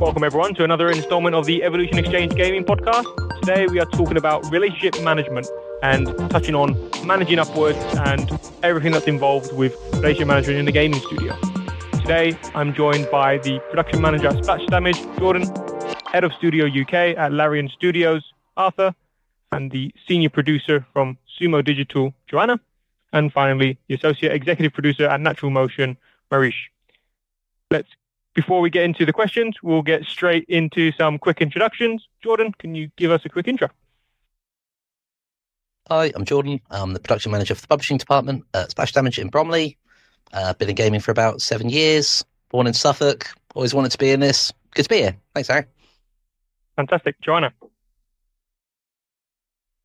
Welcome, everyone, to another installment of the Evolution Exchange Gaming Podcast. Today, we are talking about relationship management and touching on managing upwards and everything that's involved with relationship management in the gaming studio. Today, I'm joined by the production manager at Splash Damage, Jordan, head of studio UK at Larian Studios, Arthur, and the senior producer from Sumo Digital, Joanna, and finally, the associate executive producer at Natural Motion, Mariusz. Let's before we get into the questions, we'll get straight into some quick introductions. Jordan, can you give us a quick intro? Hi, I'm Jordan. I'm the production manager for the publishing department at Splash Damage in Bromley. Uh, been in gaming for about seven years. Born in Suffolk. Always wanted to be in this. Good to be here. Thanks, Harry. Fantastic. Joanna.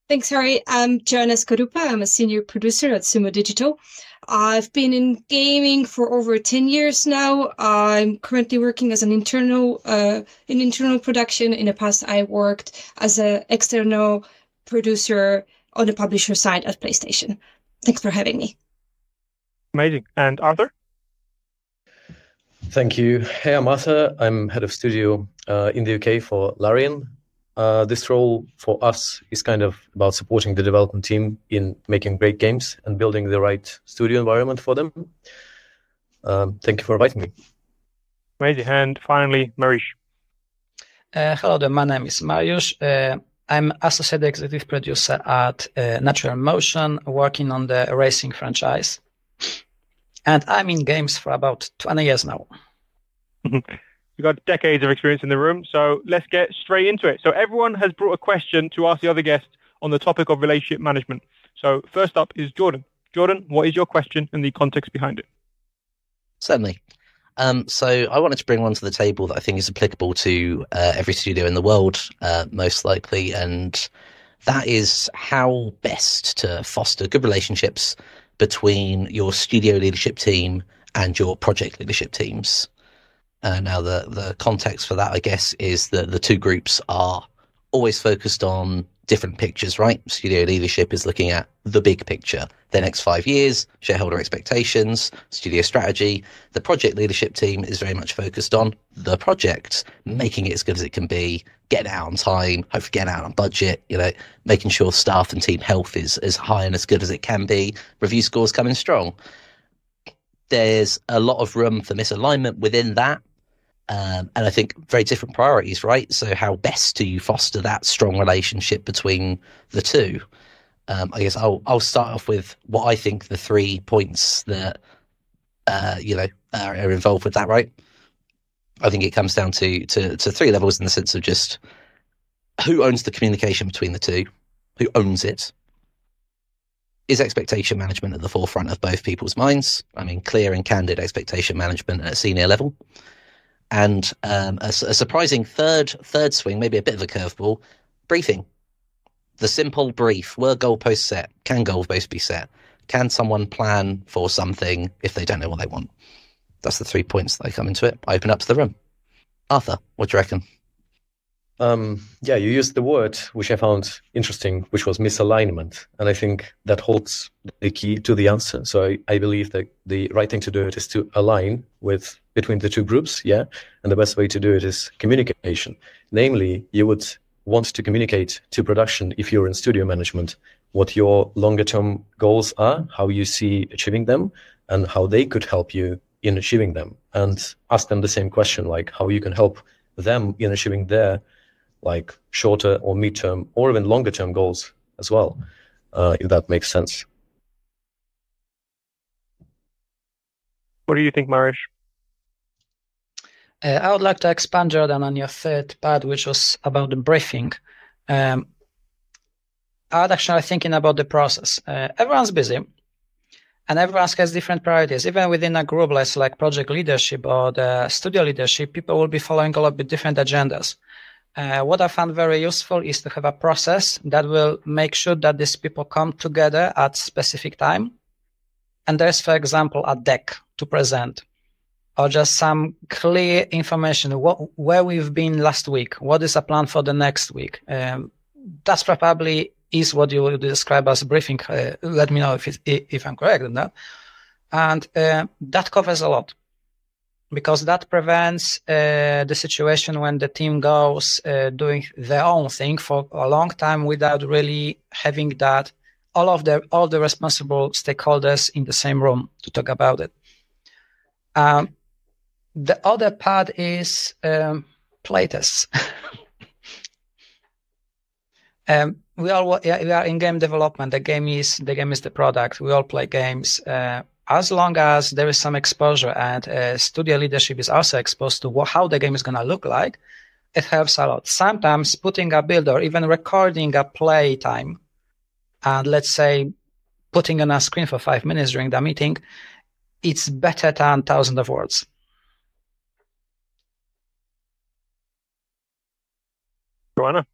Thanks, Harry. I'm Joanna Skorupa. I'm a senior producer at Sumo Digital. I've been in gaming for over 10 years now. I'm currently working as an internal, uh, in internal production. In the past, I worked as an external producer on the publisher side at PlayStation. Thanks for having me. Amazing. And Arthur? Thank you. Hey, I'm Arthur. I'm head of studio uh, in the UK for Larian. Uh, this role for us is kind of about supporting the development team in making great games and building the right studio environment for them. Um, thank you for inviting me. Amazing. And finally, Mariusz. Uh, hello there. My name is Mariusz. Uh, I'm associate executive producer at uh, Natural Motion, working on the racing franchise. And I'm in games for about 20 years now. We've got decades of experience in the room, so let's get straight into it. So everyone has brought a question to ask the other guests on the topic of relationship management. So first up is Jordan. Jordan, what is your question and the context behind it? Certainly. Um, so I wanted to bring one to the table that I think is applicable to uh, every studio in the world, uh, most likely, and that is how best to foster good relationships between your studio leadership team and your project leadership teams. Uh, now, the the context for that, I guess, is that the two groups are always focused on different pictures, right? Studio leadership is looking at the big picture, the next five years, shareholder expectations, studio strategy. The project leadership team is very much focused on the project, making it as good as it can be, getting out on time, hopefully getting out on budget, you know, making sure staff and team health is as high and as good as it can be, review scores coming strong. There's a lot of room for misalignment within that um, and I think very different priorities, right? So, how best do you foster that strong relationship between the two? Um, I guess I'll I'll start off with what I think the three points that uh, you know are, are, involved with that, right? I think it comes down to, to to three levels in the sense of just who owns the communication between the two, who owns it, is expectation management at the forefront of both people's minds. I mean, clear and candid expectation management at a senior level and um, a, a, surprising third third swing, maybe a bit of a curveball, briefing. The simple brief: were goalposts set? Can goalposts be set? Can someone plan for something if they don't know what they want? That's the three points that I come into it. I open up to the room. Arthur, what do you reckon? Um, yeah, you used the word which I found interesting, which was misalignment, and I think that holds the key to the answer. So I, I believe that the right thing to do it is to align with between the two groups, yeah, and the best way to do it is communication. Namely, you would want to communicate to production if you're in studio management what your longer term goals are, how you see achieving them, and how they could help you in achieving them, and ask them the same question like how you can help them in achieving their like shorter or midterm or even longer term goals as well, uh, if that makes sense. What do you think, Mariusz? Uh, I would like to expand, Jordan, on your third part, which was about the briefing. Um, I was actually thinking about the process. Uh, everyone's busy, and everyone has different priorities. Even within a group, like, like project leadership or the studio leadership, people will be following a lot bit different agendas. Uh, what I found very useful is to have a process that will make sure that these people come together at specific time. And there's, for example, a deck to present or just some clear information what, where we've been last week. What is a plan for the next week? Um, that's probably is what you would describe as briefing. Uh, let me know if, if I'm correct in that. And uh, that covers a lot. because that prevents uh, the situation when the team goes uh, doing their own thing for a long time without really having that all of the all the responsible stakeholders in the same room to talk about it. Um, the other part is um, playtests. um, we all we are in game development. The game is the game is the product. We all play games. Uh, as long as there is some exposure and uh, studio leadership is also exposed to what, how the game is going to look like, it helps a lot. Sometimes putting a build or even recording a play time and let's say putting on a screen for five minutes during the meeting, it's better than thousands of words. Joanna?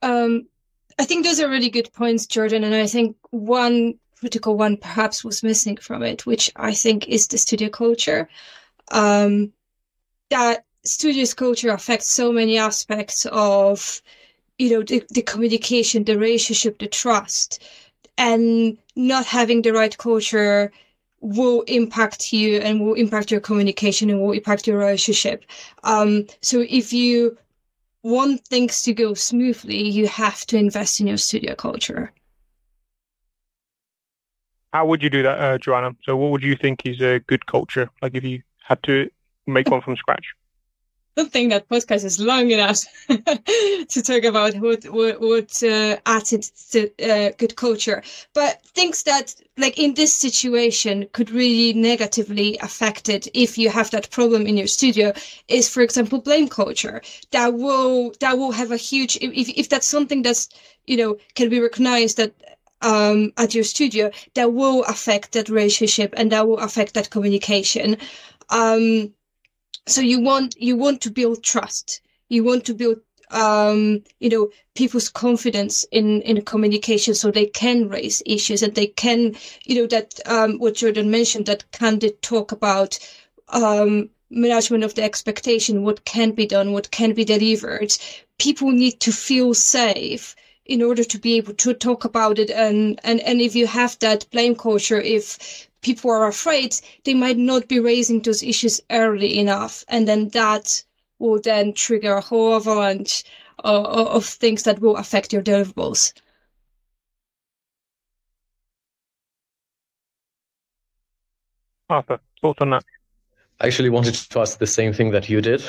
Um, I think those are really good points, Jordan. And I think one critical one perhaps was missing from it, which I think is the studio culture. Um, that studio's culture affects so many aspects of, you know, the, the communication, the relationship, the trust, and not having the right culture will impact you and will impact your communication and will impact your relationship. Um, so if you want things to go smoothly, you have to invest in your studio culture. How would you do that, uh, Joanna? So, what would you think is a good culture? Like, if you had to make one from scratch? Don't think that podcast is long enough to talk about what what, what uh, added to uh, good culture. But things that, like in this situation, could really negatively affect it if you have that problem in your studio is, for example, blame culture. That will that will have a huge if if that's something that's you know can be recognized that um, at your studio that will affect that relationship and that will affect that communication. Um, so you want you want to build trust. You want to build um, you know people's confidence in in communication so they can raise issues and they can you know that um, what Jordan mentioned that candid talk about um, management of the expectation, what can be done, what can be delivered. People need to feel safe in order to be able to talk about it and and and if you have that blame culture if people are afraid they might not be raising those issues early enough and then that will then trigger a whole avalanche of, of things that will affect your deliverables Arthur, thoughts on that? I actually wanted to ask the same thing that you did,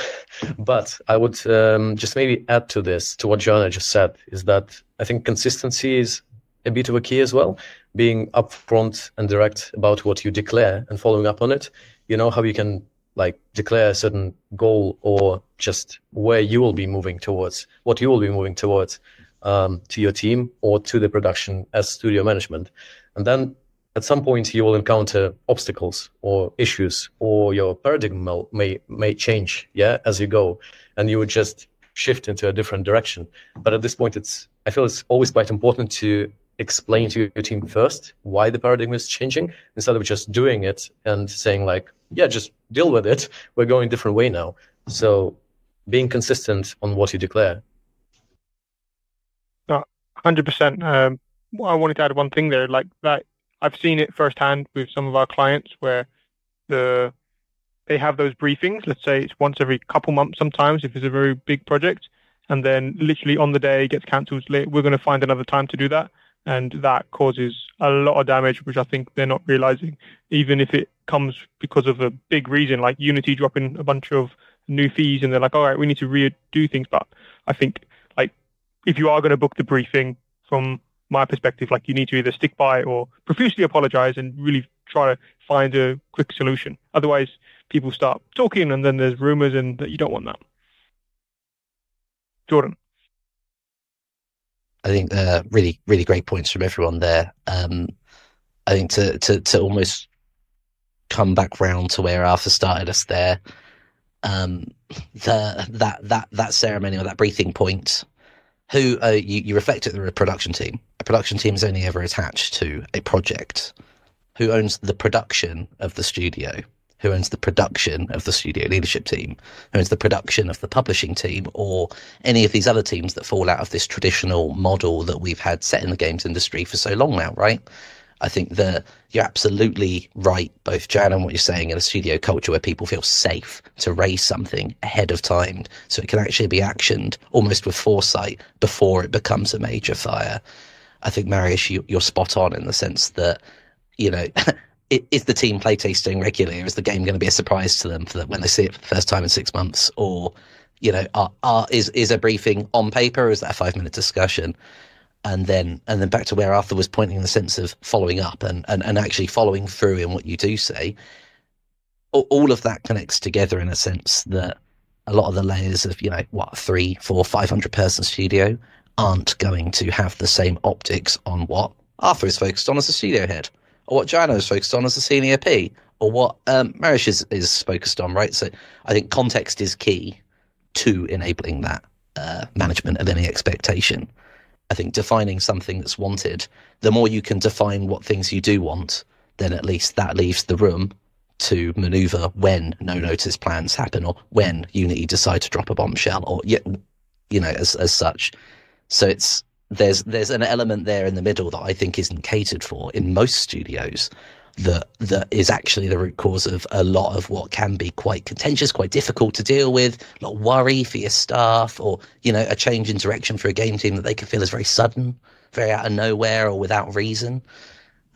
but I would um, just maybe add to this, to what Joanna just said, is that I think consistency is bit of a key as well. Being upfront and direct about what you declare and following up on it. You know how you can like declare a certain goal or just where you will be moving towards, what you will be moving towards um, to your team or to the production as studio management. And then at some point you will encounter obstacles or issues or your paradigm may may change yeah as you go and you would just shift into a different direction but at this point it's i feel it's always quite important to explain to your team first why the paradigm is changing instead of just doing it and saying like yeah just deal with it we're going a different way now so being consistent on what you declare uh, 100% um, i wanted to add one thing there like that I've seen it firsthand with some of our clients where the they have those briefings. Let's say it's once every couple months sometimes if it's a very big project, and then literally on the day it gets cancelled. We're going to find another time to do that, and that causes a lot of damage, which I think they're not realizing. Even if it comes because of a big reason like Unity dropping a bunch of new fees, and they're like, all right, we need to redo things. But I think like if you are going to book the briefing from my perspective, like you need to either stick by or profusely apologize and really try to find a quick solution. Otherwise, people start talking and then there's rumors and that you don't want that. Jordan. I think really, really great points from everyone there. Um, I think to, to, to almost come back round to where Arthur started us there, um, the that that that ceremony or that breathing point who uh, you, you reflect at the production team. A production team is only ever attached to a project. Who owns the production of the studio? Who owns the production of the studio leadership team? Who owns the production of the publishing team or any of these other teams that fall out of this traditional model that we've had set in the games industry for so long now, right? I think that you're absolutely right, both Jan and what you're saying in a studio culture where people feel safe to raise something ahead of time so it can actually be actioned almost with foresight before it becomes a major fire. I think, Mariusz, you, you're spot on in the sense that, you know, is the team playtesting regularly is the game going to be a surprise to them for the, when they see it for the first time in six months? Or, you know, are, are, is, is a briefing on paper or is that a five minute discussion? and then and then back to where Arthur was pointing in the sense of following up and, and, and actually following through in what you do say. All of that connects together in a sense that a lot of the layers of you know what three, four, five hundred person studio aren't going to have the same optics on what Arthur is focused on as a studio head, or what Jano is focused on as a senior P, or what um, Mariusz is, is focused on. Right. So I think context is key to enabling that uh, management of any expectation. I think defining something that's wanted, the more you can define what things you do want, then at least that leaves the room to maneuver when no notice plans happen or when Unity decide to drop a bombshell or you know as as such. So it's there's there's an element there in the middle that I think isn't catered for in most studios that that is actually the root cause of a lot of what can be quite contentious, quite difficult to deal with, a lot of worry for your staff, or you know, a change in direction for a game team that they can feel is very sudden, very out of nowhere, or without reason.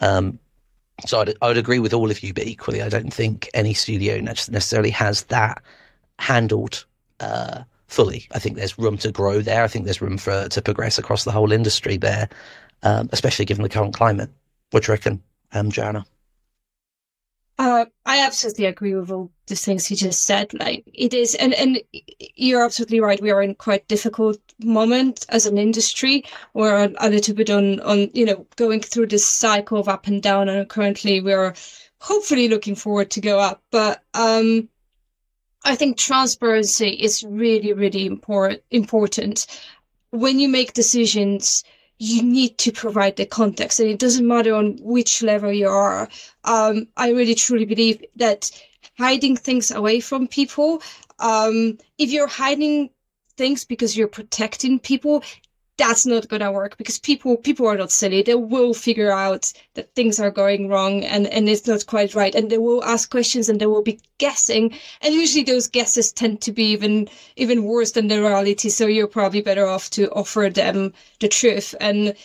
Um, so I'd, I would agree with all of you, but equally, I don't think any studio necessarily has that handled uh, fully. I think there's room to grow there. I think there's room for to progress across the whole industry there, um, especially given the current climate. What do you reckon, um, Joanna? Uh, I absolutely agree with all the things you just said. Like it is, and and you're absolutely right. We are in quite difficult moment as an industry. We're a little bit on on you know going through this cycle of up and down, and currently we're hopefully looking forward to go up. But um, I think transparency is really really important. When you make decisions you need to provide the context and it doesn't matter on which level you are um, i really truly believe that hiding things away from people um, if you're hiding things because you're protecting people that's not gonna work because people people are not silly. They will figure out that things are going wrong and and it's not quite right, and they will ask questions and they will be guessing. And usually those guesses tend to be even even worse than the reality. So you're probably better off to offer them the truth and.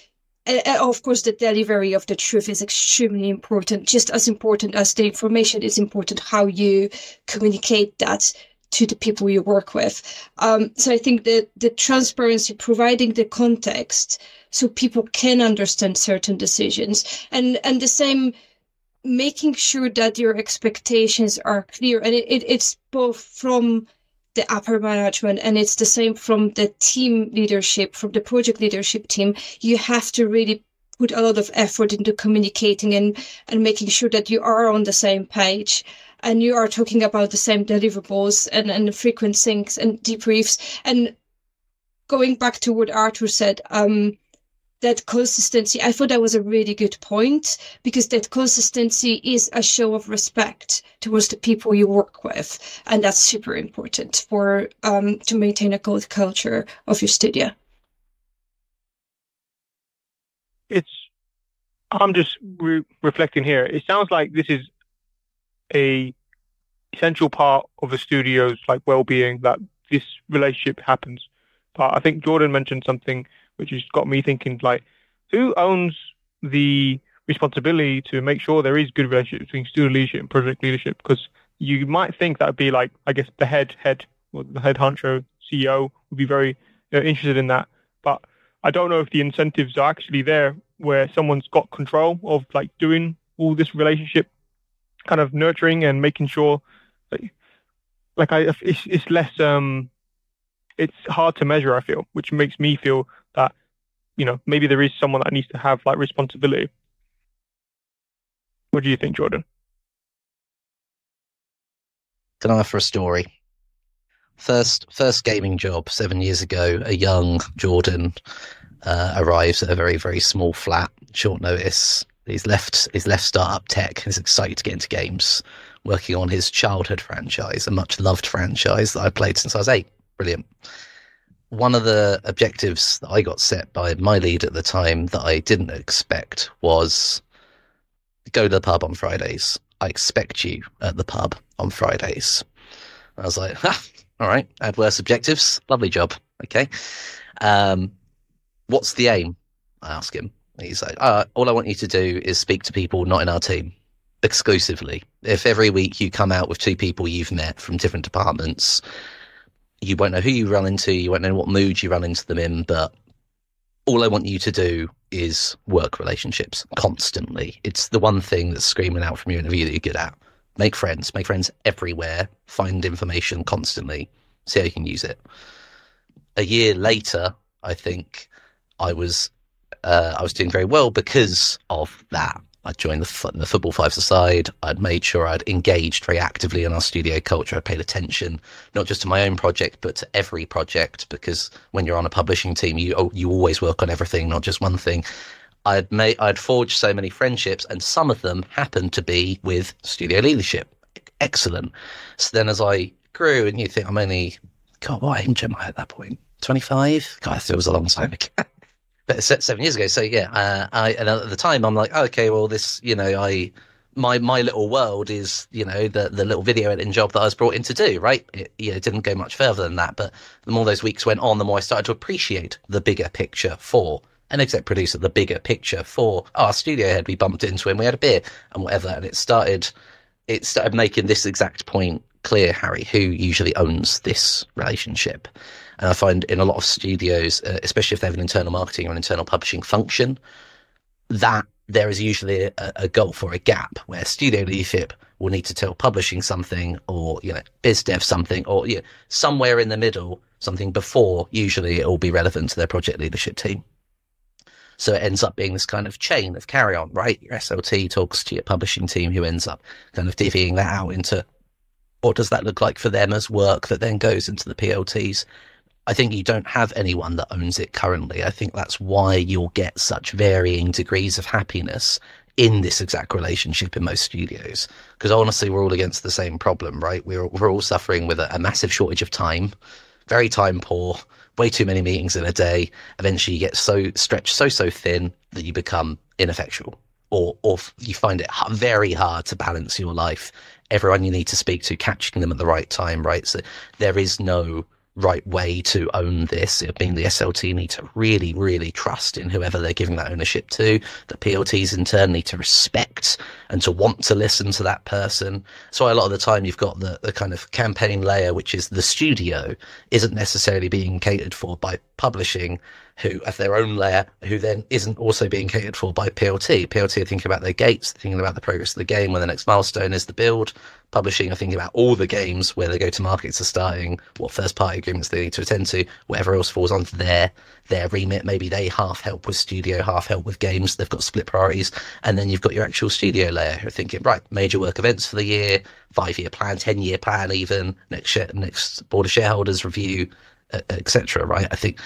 of course, the delivery of the truth is extremely important, just as important as the information is important, how you communicate that to the people you work with. Um, so I think that the transparency, providing the context so people can understand certain decisions and, and the same, making sure that your expectations are clear. And it, it, it's both from the upper management and it's the same from the team leadership, from the project leadership team. You have to really put a lot of effort into communicating and, and making sure that you are on the same page and you are talking about the same deliverables and, and frequent syncs and debriefs. And going back to what Arthur said, um, that consistency, I thought that was a really good point because that consistency is a show of respect towards the people you work with. And that's super important for, um, to maintain a good culture of your studio. It's, I'm just re- reflecting here. It sounds like this is a essential part of the studio's like well-being that this relationship happens. But I think Jordan mentioned something which has got me thinking like, who owns the responsibility to make sure there is good relationship between student leadership and project leadership? Because you might think that would be like, I guess the head head or the head honcho CEO would be very you know, interested in that. But I don't know if the incentives are actually there where someone's got control of like doing all this relationship kind of nurturing and making sure like, I it's, it's less um it's hard to measure I feel which makes me feel that you know maybe there is someone that needs to have like responsibility. What do you think Jordan? Can I offer a story? First first gaming job seven years ago a young Jordan uh, arrives at a very very small flat short notice He's left he's left startup tech. He's excited to get into games, working on his childhood franchise, a much loved franchise that I played since I was eight. Brilliant. One of the objectives that I got set by my lead at the time that I didn't expect was go to the pub on Fridays. I expect you at the pub on Fridays. I was like, ah, all right, worse objectives. Lovely job. Okay. Um, what's the aim? I ask him. He's like, uh, all I want you to do is speak to people not in our team exclusively. If every week you come out with two people you've met from different departments, you won't know who you run into, you won't know what mood you run into them in, but all I want you to do is work relationships constantly. It's the one thing that's screaming out from your interview that you're good at. Make friends, make friends everywhere, find information constantly, see how you can use it. A year later, I think I was uh, I was doing very well because of that. I joined the, the Football Five side. I'd made sure I'd engaged very actively in our studio culture. I paid attention not just to my own project, but to every project. Because when you're on a publishing team, you oh, you always work on everything, not just one thing. I'd made I'd forged so many friendships, and some of them happened to be with studio leadership. Excellent. So then, as I grew, and you think I'm only God, what age am I at that point? Twenty five. God, it was a long time ago seven years ago. So yeah, uh, I and at the time I'm like, oh, okay, well, this, you know, I my my little world is, you know, the the little video editing job that I was brought in to do. Right, it, you know, didn't go much further than that. But the more those weeks went on, the more I started to appreciate the bigger picture for an exec producer, the bigger picture for our studio head. We bumped into him, we had a beer and whatever, and it started. It started making this exact point clear, Harry, who usually owns this relationship. And I find in a lot of studios, uh, especially if they have an internal marketing or an internal publishing function, that there is usually a, a gulf or a gap where studio leadership will need to tell publishing something or, you know, biz dev something or you know, somewhere in the middle, something before usually it will be relevant to their project leadership team. So it ends up being this kind of chain of carry on, right? Your SLT talks to your publishing team who ends up kind of divvying that out into what does that look like for them as work that then goes into the PLTs I think you don't have anyone that owns it currently. I think that's why you'll get such varying degrees of happiness in this exact relationship in most studios. Because honestly, we're all against the same problem, right? We're, we're all suffering with a, a massive shortage of time, very time poor, way too many meetings in a day. Eventually, you get so stretched so, so thin that you become ineffectual or, or you find it very hard to balance your life. Everyone you need to speak to, catching them at the right time, right? So there is no right way to own this. It being the SLT need to really, really trust in whoever they're giving that ownership to. The PLTs in turn need to respect and to want to listen to that person. So a lot of the time you've got the, the kind of campaign layer, which is the studio, isn't necessarily being catered for by publishing who have their own layer, who then isn't also being catered for by PLT. PLT are thinking about their gates, thinking about the progress of the game, when the next milestone is the build. Publishing are thinking about all the games, where they go to markets are starting, what first party agreements they need to attend to, whatever else falls onto their their remit. Maybe they half help with studio, half help with games. They've got split priorities. And then you've got your actual studio layer who are thinking, right, major work events for the year, five year plan, 10 year plan, even next, share, next board of shareholders review, etc. Right. I think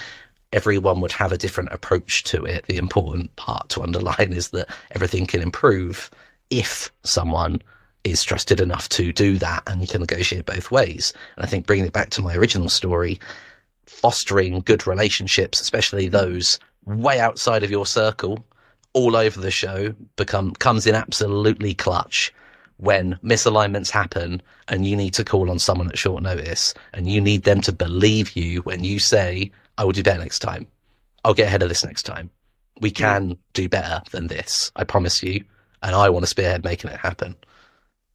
everyone would have a different approach to it. The important part to underline is that everything can improve if someone is trusted enough to do that and you can negotiate both ways. And I think bringing it back to my original story, fostering good relationships, especially those way outside of your circle, all over the show, become comes in absolutely clutch when misalignments happen and you need to call on someone at short notice and you need them to believe you when you say, I will do better next time. I'll get ahead of this next time. We can do better than this. I promise you. And I want to spearhead making it happen.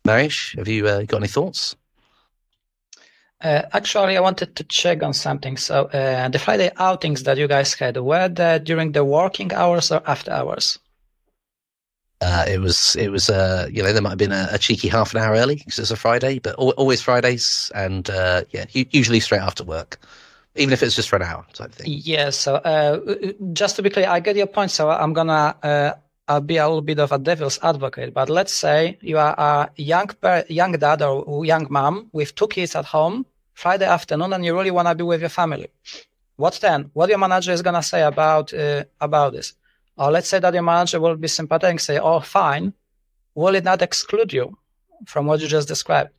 Mariusz, have you uh, got any thoughts? Uh, actually, I wanted to check on something. So, uh, the Friday outings that you guys had were they during the working hours or after hours? Uh, it was, it was, uh, you know, there might have been a, a cheeky half an hour early because it's a Friday, but always Fridays, and uh, yeah, usually straight after work even if it's just for an hour type thing. Yeah. So uh, just to be clear, I get your point. So I'm gonna uh, I'll be a little bit of a devil's advocate. But let's say you are a young per- young dad or young mom with two kids at home Friday afternoon, and you really wanna be with your family. What then? What your manager is gonna say about uh, about this? Or let's say that your manager will be sympathetic and say, "Oh, fine." Will it not exclude you from what you just described?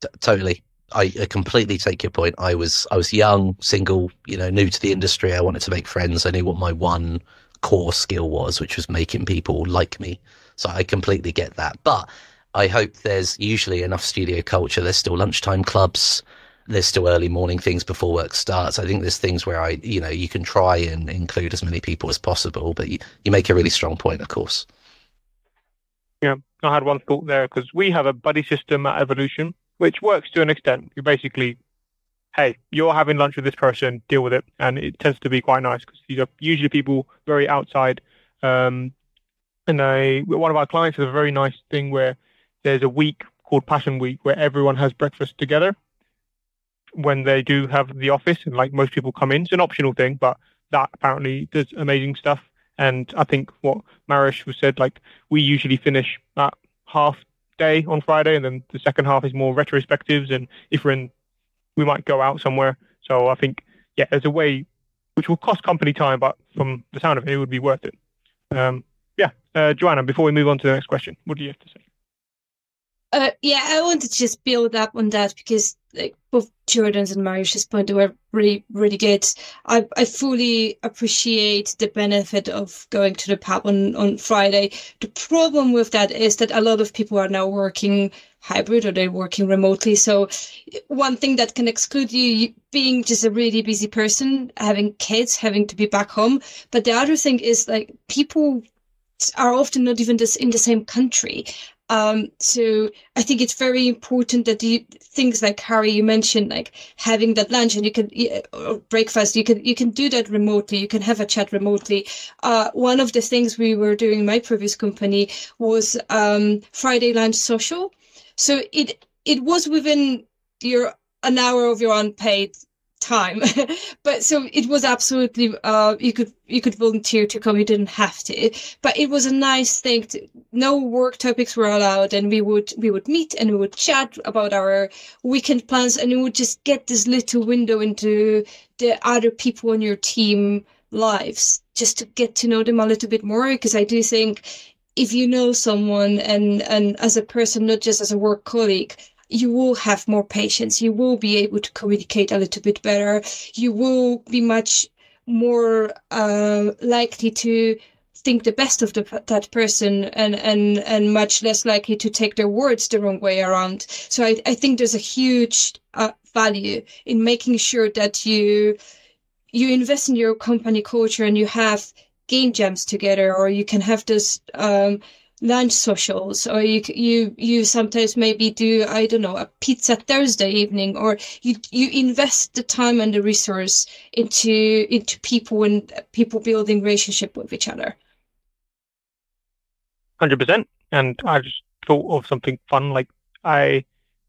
T- totally. I, I, completely take your point. I was I was young, single, you know, new to the industry. I wanted to make friends. I knew what my one core skill was, which was making people like me. So I completely get that. But I hope there's usually enough studio culture. There's still lunchtime clubs. There's still early morning things before work starts. I think there's things where I, you know, you can try and include as many people as possible. But you, you make a really strong point, of course. Yeah, I had one thought there because we have a buddy system at Evolution, which works to an extent. You basically, hey, you're having lunch with this person, deal with it, and it tends to be quite nice because these are usually people very outside. Um, and I, one of our clients has a very nice thing where there's a week called Passion Week where everyone has breakfast together when they do have the office, and like most people come in. It's an optional thing, but that apparently does amazing stuff. And I think what Mariusz was said, like we usually finish at half day on Friday, and then the second half is more retrospectives. And if we're in, we might go out somewhere. So I think, yeah, there's a way which will cost company time, but from the sound of it, it would be worth it. Um, yeah, uh, Joanna. Before we move on to the next question, what do you have to say? Uh, yeah, I wanted to just build up on that because like both Jordan's and Mariusz's point were really, really good. I, I fully appreciate the benefit of going to the pub on, on Friday. The problem with that is that a lot of people are now working hybrid or they're working remotely. So one thing that can exclude you being just a really busy person, having kids, having to be back home. But the other thing is like people are often not even this in the same country. Um, so I think it's very important that you things like Harry you mentioned, like having that lunch and you can or breakfast, you can you can do that remotely. You can have a chat remotely. Uh, one of the things we were doing in my previous company was um, Friday lunch social. So it it was within your an hour of your unpaid time. But so it was absolutely uh you could you could volunteer to come. You didn't have to. But it was a nice thing to, no work topics were allowed and we would we would meet and we would chat about our weekend plans and we would just get this little window into the other people on your team lives just to get to know them a little bit more because i do think if you know someone and and as a person not just as a work colleague you will have more patience. You will be able to communicate a little bit better. You will be much more uh, likely to think the best of the, that person and, and, and much less likely to take their words the wrong way around. So I, I think there's a huge uh, value in making sure that you, you invest in your company culture and you have game jams together or you can have this, um, lunch socials or you you you sometimes maybe do i don't know a pizza thursday evening or you you invest the time and the resource into into people and people building relationship with each other. 100% and i just thought of something fun like i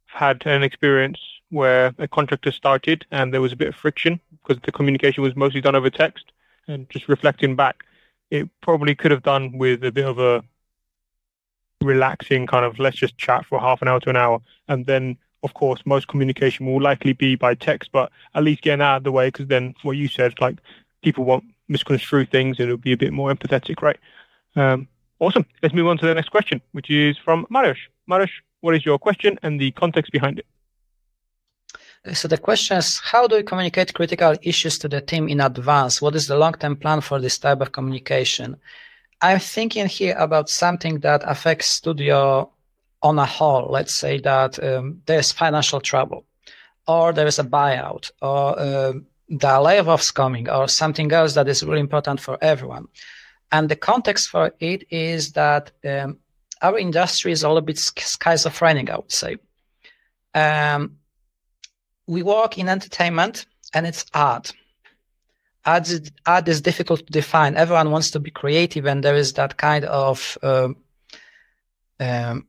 had an experience where a contractor started and there was a bit of friction because the communication was mostly done over text and just reflecting back it probably could have done with a bit of a relaxing kind of let's just chat for half an hour to an hour. And then of course most communication will likely be by text but at least getting out of the way because then what you said like people won't misconstrue things and it'll be a bit more empathetic right? Um, awesome. Let's move on to the next question which is from Mariusz Mariusz what is your question and the context behind it so the question is, how do you communicate critical issues to the team in advance? What is the long-term plan for this type of communication? I'm thinking here about something that affects studio on a whole. Let's say that um, there's financial trouble, or there is a buyout, or um, the layoffs coming, or something else that is really important for everyone. And the context for it is that um, our industry is a bit schizophrenic, I would say. Um, we work in entertainment, and it's art art is, art is difficult to define. Everyone wants to be creative, and there is that kind of um, um,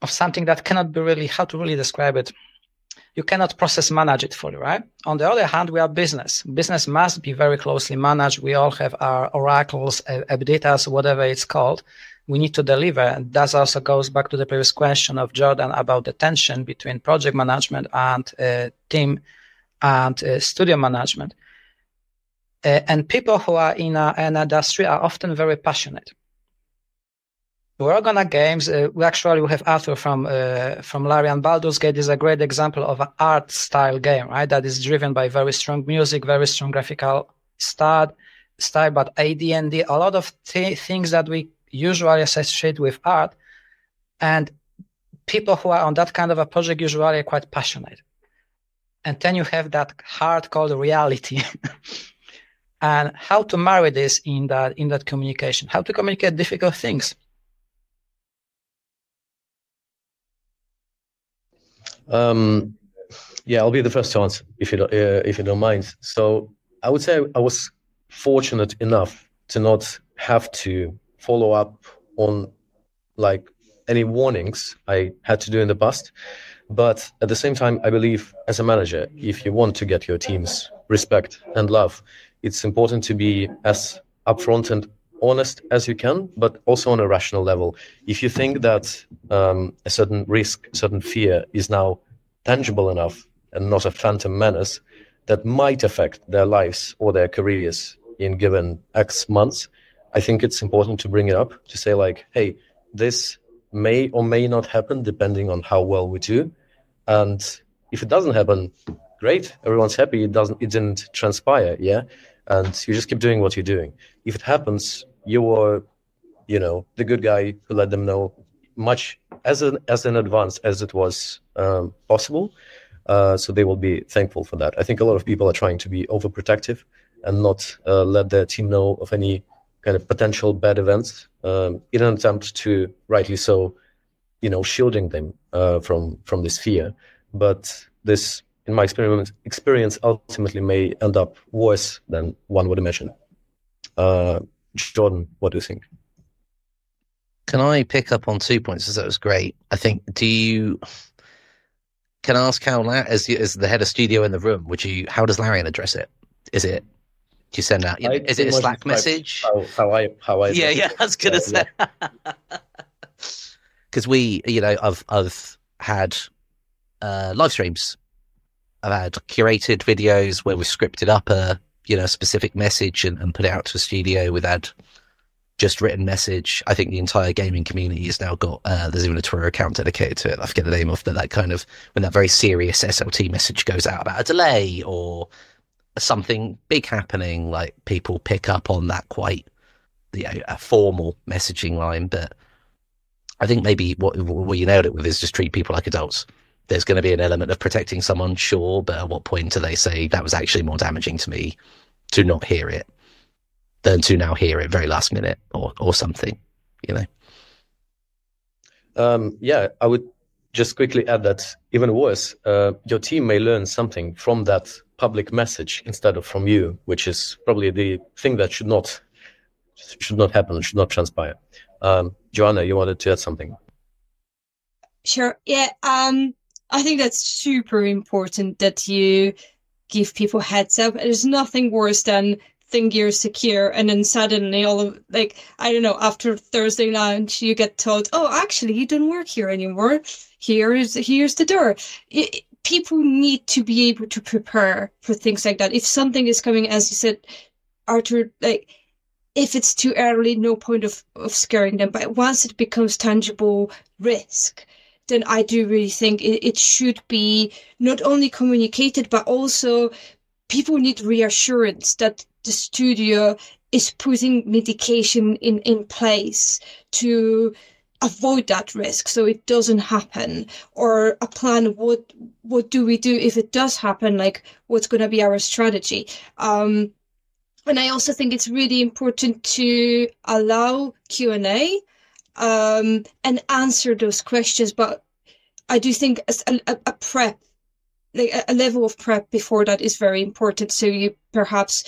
of something that cannot be really how to really describe it. You cannot process manage it fully, right? On the other hand, we are business. Business must be very closely managed. We all have our oracles, EBITDA, whatever it's called. We need to deliver. And that also goes back to the previous question of Jordan about the tension between project management and uh, team and uh, studio management. Uh, and people who are in an industry are often very passionate. We work on games. Uh, we actually we have Arthur from uh, from Larian Baldur's Gate is a great example of an art style game, right? That is driven by very strong music, very strong graphical style, style, but AD&D, a lot of th- things that we usually associated with art. And people who are on that kind of a project usually are quite passionate. And then you have that hard called reality. and how to marry this in that in that communication, how to communicate difficult things. Um, yeah, I'll be the first to answer if you don't, uh, if you don't mind. So I would say I was fortunate enough to not have to follow up on like any warnings I had to do in the past. But at the same time, I believe as a manager, if you want to get your team's respect and love, it's important to be as upfront and honest as you can, but also on a rational level. If you think that um, a certain risk, certain fear is now tangible enough and not a phantom menace that might affect their lives or their careers in given X months, I think it's important to bring it up to say like, hey, this may or may not happen depending on how well we do. And if it doesn't happen, great, everyone's happy. It doesn't, it didn't transpire, yeah. And you just keep doing what you're doing. If it happens, you are, you know, the good guy who let them know much as an as in advance as it was um, possible. Uh, so they will be thankful for that. I think a lot of people are trying to be overprotective and not uh, let their team know of any kind of potential bad events um, in an attempt to, rightly so, you know, shielding them uh, from from this fear. But this, in my experience, experience ultimately may end up worse than one would imagine. Uh, Jordan, what do you think? Can I pick up on two points? Because that was great. I think. Do you? Can I ask how, as as the head of studio in the room, would you? How does Larian address it? Is it? Do you send out? You know, is it a Slack message? How, how, I how I yeah yeah I was gonna say because we you know I've I've had uh, live streams. I've had curated videos where we've scripted up a you know specific message and, and put it out to a studio. We've had just written message. I think the entire gaming community has now got uh, there's even a Twitter account dedicated to it. I forget the name of that. That kind of when that very serious SLT message goes out about a delay or something big happening, like people pick up on that quite you know, a formal messaging line. But I think maybe what what you nailed it with is just treat people like adults. There's going to be an element of protecting someone, sure, but at what point do they say that was actually more damaging to me to not hear it? than to now hear it very last minute or or something, you know. Um, yeah, I would just quickly add that even worse, uh, your team may learn something from that public message instead of from you, which is probably the thing that should not should not happen, should not transpire. Um, Joanna, you wanted to add something? Sure. Yeah. Um, I think that's super important that you give people heads up. There's nothing worse than think you're secure and then suddenly all of like i don't know after thursday lunch you get told oh actually you don't work here anymore here's here's the door it, people need to be able to prepare for things like that. If something is coming as you said arthur like if it's too early no point of, of scaring them. But once it becomes tangible risk then i do really think it, it should be not only communicated but also people need reassurance that the studio is putting medication in, in place to avoid that risk so it doesn't happen or a plan what what do we do if it does happen? Like what's going to be our strategy? Um and i also think it's really important to allow q&a um and answer those questions but i do think a, a, a prep like a level of prep before that is very important so you perhaps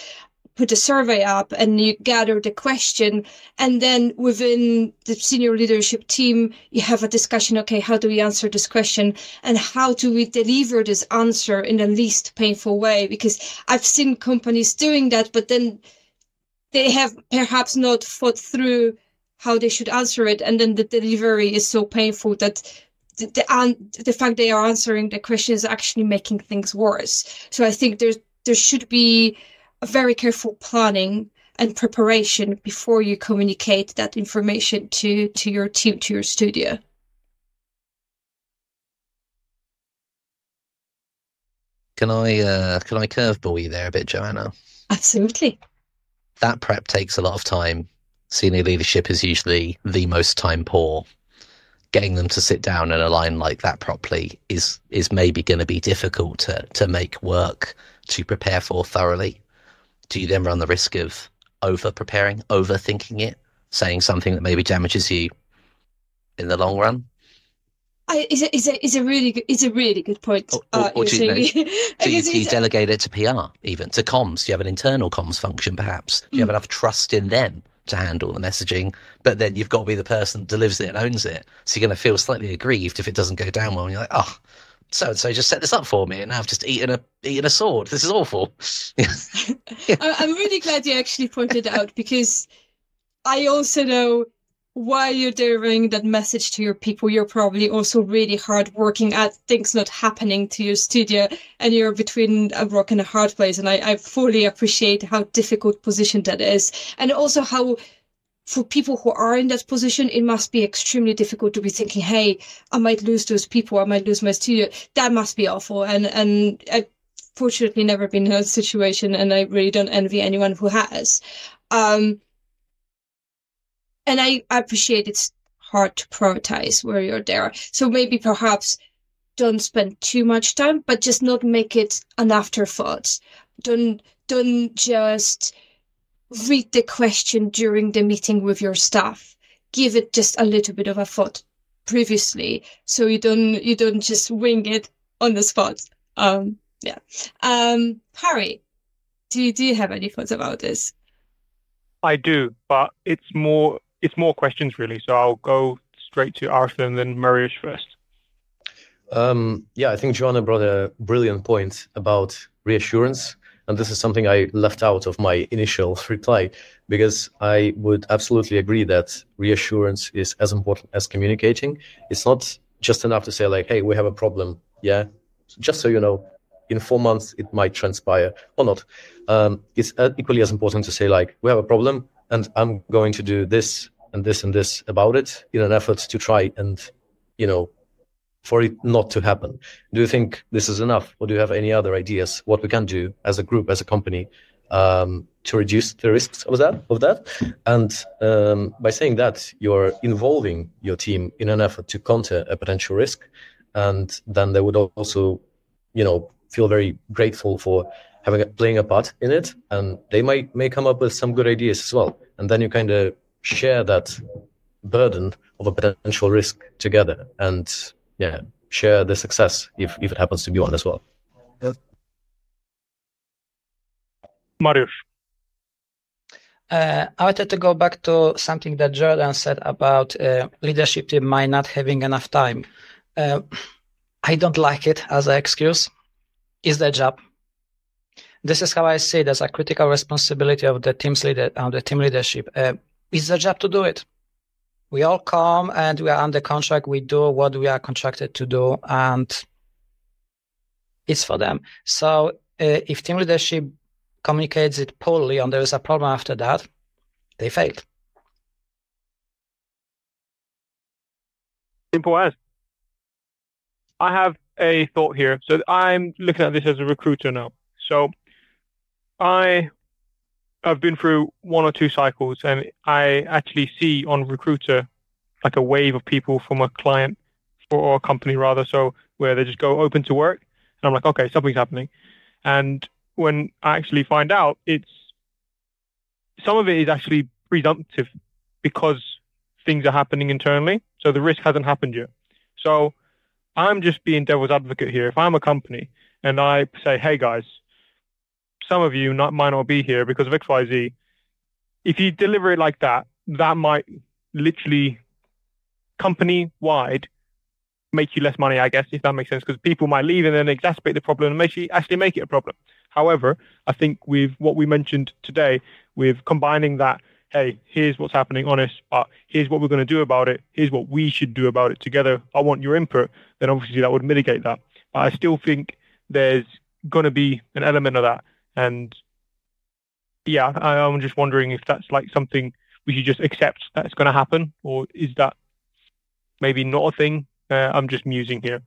put a survey up and you gather the question and then within the senior leadership team you have a discussion okay how do we answer this question? And how do we deliver this answer in the least painful way? Because i've seen companies doing that but then they have perhaps not thought through how they should answer it. And then the delivery is so painful that the, the, the fact they are answering the question is actually making things worse. So i think there's there should be very careful planning and preparation before you communicate that information to to your team to your studio can i uh can i curveball you there a bit joanna absolutely that prep takes a lot of time senior leadership is usually the most time poor. Getting them to sit down and align like that properly is is maybe going to be difficult to to make work to prepare for thoroughly. Do you then run the risk of over preparing, overthinking it, saying something that maybe damages you in the long run? I, is a is a a really good is a really good point. Or, uh, or, or do, you, know, do, you, do you delegate it to PR, even to comms? Do you have an internal comms function, perhaps? Do you Mm. have enough trust in them to handle the messaging? But then you've got to be the person that delivers it and owns it. So you're going to feel slightly aggrieved if it doesn't go down well. And you're like, oh, so and so just set this up for me, and now I've just eaten a eaten a sword. This is awful. I'm really glad you actually pointed out because I also know while you're delivering that message to your people, you're probably also really hard working at things not happening to your studio and you're between a rock and a hard place. And I, I fully appreciate how difficult position that is. And also how for people who are in that position, it must be extremely difficult to be thinking, Hey, I might lose those people. I might lose my studio. That must be awful. And, and I, fortunately never been in that situation and I really don't envy anyone who has. Um, and I, I appreciate it's hard to prioritize where you're there. So maybe perhaps don't spend too much time, but just not make it an afterthought. Don't, don't just read the question during the meeting with your staff. Give it just a little bit of a thought previously so you don't, you don't just wing it on the spot. Um, yeah. Um, Harry, do you, do you have any thoughts about this? I do, but it's more it's more questions really. So I'll go straight to Arthur and then Mariusz first. Um, yeah, I think Joanna brought a brilliant point about reassurance. And this is something I left out of my initial reply because I would absolutely agree that reassurance is as important as communicating. It's not just enough to say, like, hey, we have a problem. Yeah. Just so you know, in four months, it might transpire or not. Um, it's uh, equally as important to say, like, we have a problem and I'm going to do this and this and this about it in an effort to try and, you know, for it not to happen. Do you think this is enough, or do you have any other ideas what we can do as a group, as a company, um, to reduce the risks of that? Of that, and um, by saying that, you're involving your team in an effort to counter a potential risk, and then they would also, you know, feel very grateful for having a, playing a part in it, and they might may come up with some good ideas as well, and then you kind of share that burden of a potential risk together, and yeah, share the success if, if it happens to be one as well. Mariusz. Uh, I wanted to go back to something that Jordan said about uh, leadership team might not having enough time. Uh, I don't like it as an excuse. It's their job. This is how I see it as a critical responsibility of the team's leader, of the team leadership. Uh, it's their job to do it. We all come and we are under contract. We do what we are contracted to do, and it's for them. So uh, if team leadership communicates it poorly and there is a problem after that, they failed. Simple as. I have a thought here. So I'm looking at this as a recruiter now. So I I've been through one or two cycles and I actually see on recruiter like a wave of people from a client or a company rather so where they just go open to work and I'm like okay something's happening. And when I actually find out it's some of it is actually presumptive because things are happening internally so the risk hasn't happened yet. So I'm just being devil's advocate here. If I'm a company and I say hey guys some of you not, might not be here because of XYZ. If you deliver it like that, that might literally company wide make you less money, I guess, if that makes sense, because people might leave and then exacerbate the problem and actually make it a problem. However, I think with what we mentioned today, with combining that, hey, here's what's happening, honest, but here's what we're going to do about it, here's what we should do about it together. I want your input, then obviously that would mitigate that. But I still think there's going to be an element of that. And yeah, I, I'm just wondering if that's like something we should just accept that's going to happen, or is that maybe not a thing? Uh, I'm just musing here.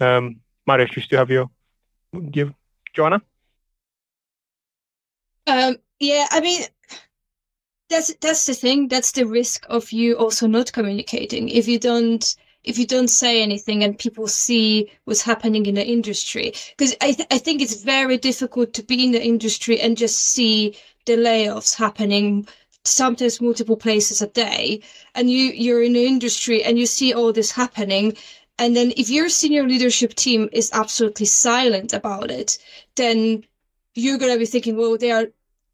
Um, Mariusz, you still have your, give Joanna? Um, yeah, I mean, that's that's the thing. That's the risk of you also not communicating. If you don't if you don't say anything and people see what's happening in the industry, because I th- I think it's very difficult to be in the industry and just see the layoffs happening sometimes multiple places a day. And you you're in the industry and you see all this happening. And then if your senior leadership team is absolutely silent about it then you're going to be thinking well they are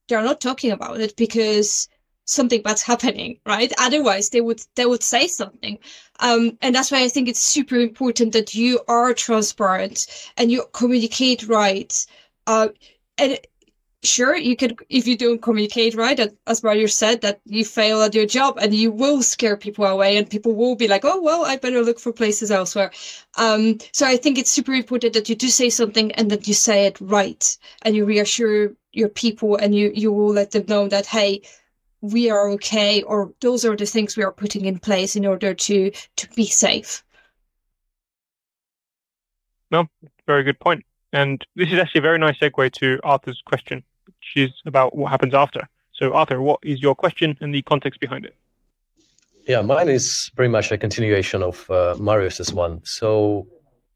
they're not talking about it because something bad's happening right? Otherwise they would they would say something. Um, and that's why i think it's super important that you are transparent and you communicate right. Uh, and sure you could if you don't communicate right as Mario said that you fail at your job and you will scare people away and people will be like oh well i better look for places elsewhere. Um, so i think it's super important that you do say something and that you say it right and you reassure your people and you you will let them know that hey we are okay or those are the things we are putting in place in order to to be safe no very good point and this is actually a very nice segue to arthur's question which is about what happens after. So, Arthur, what is your question and the context behind it? Yeah, mine is pretty much a continuation of uh, Mariusz's one. So,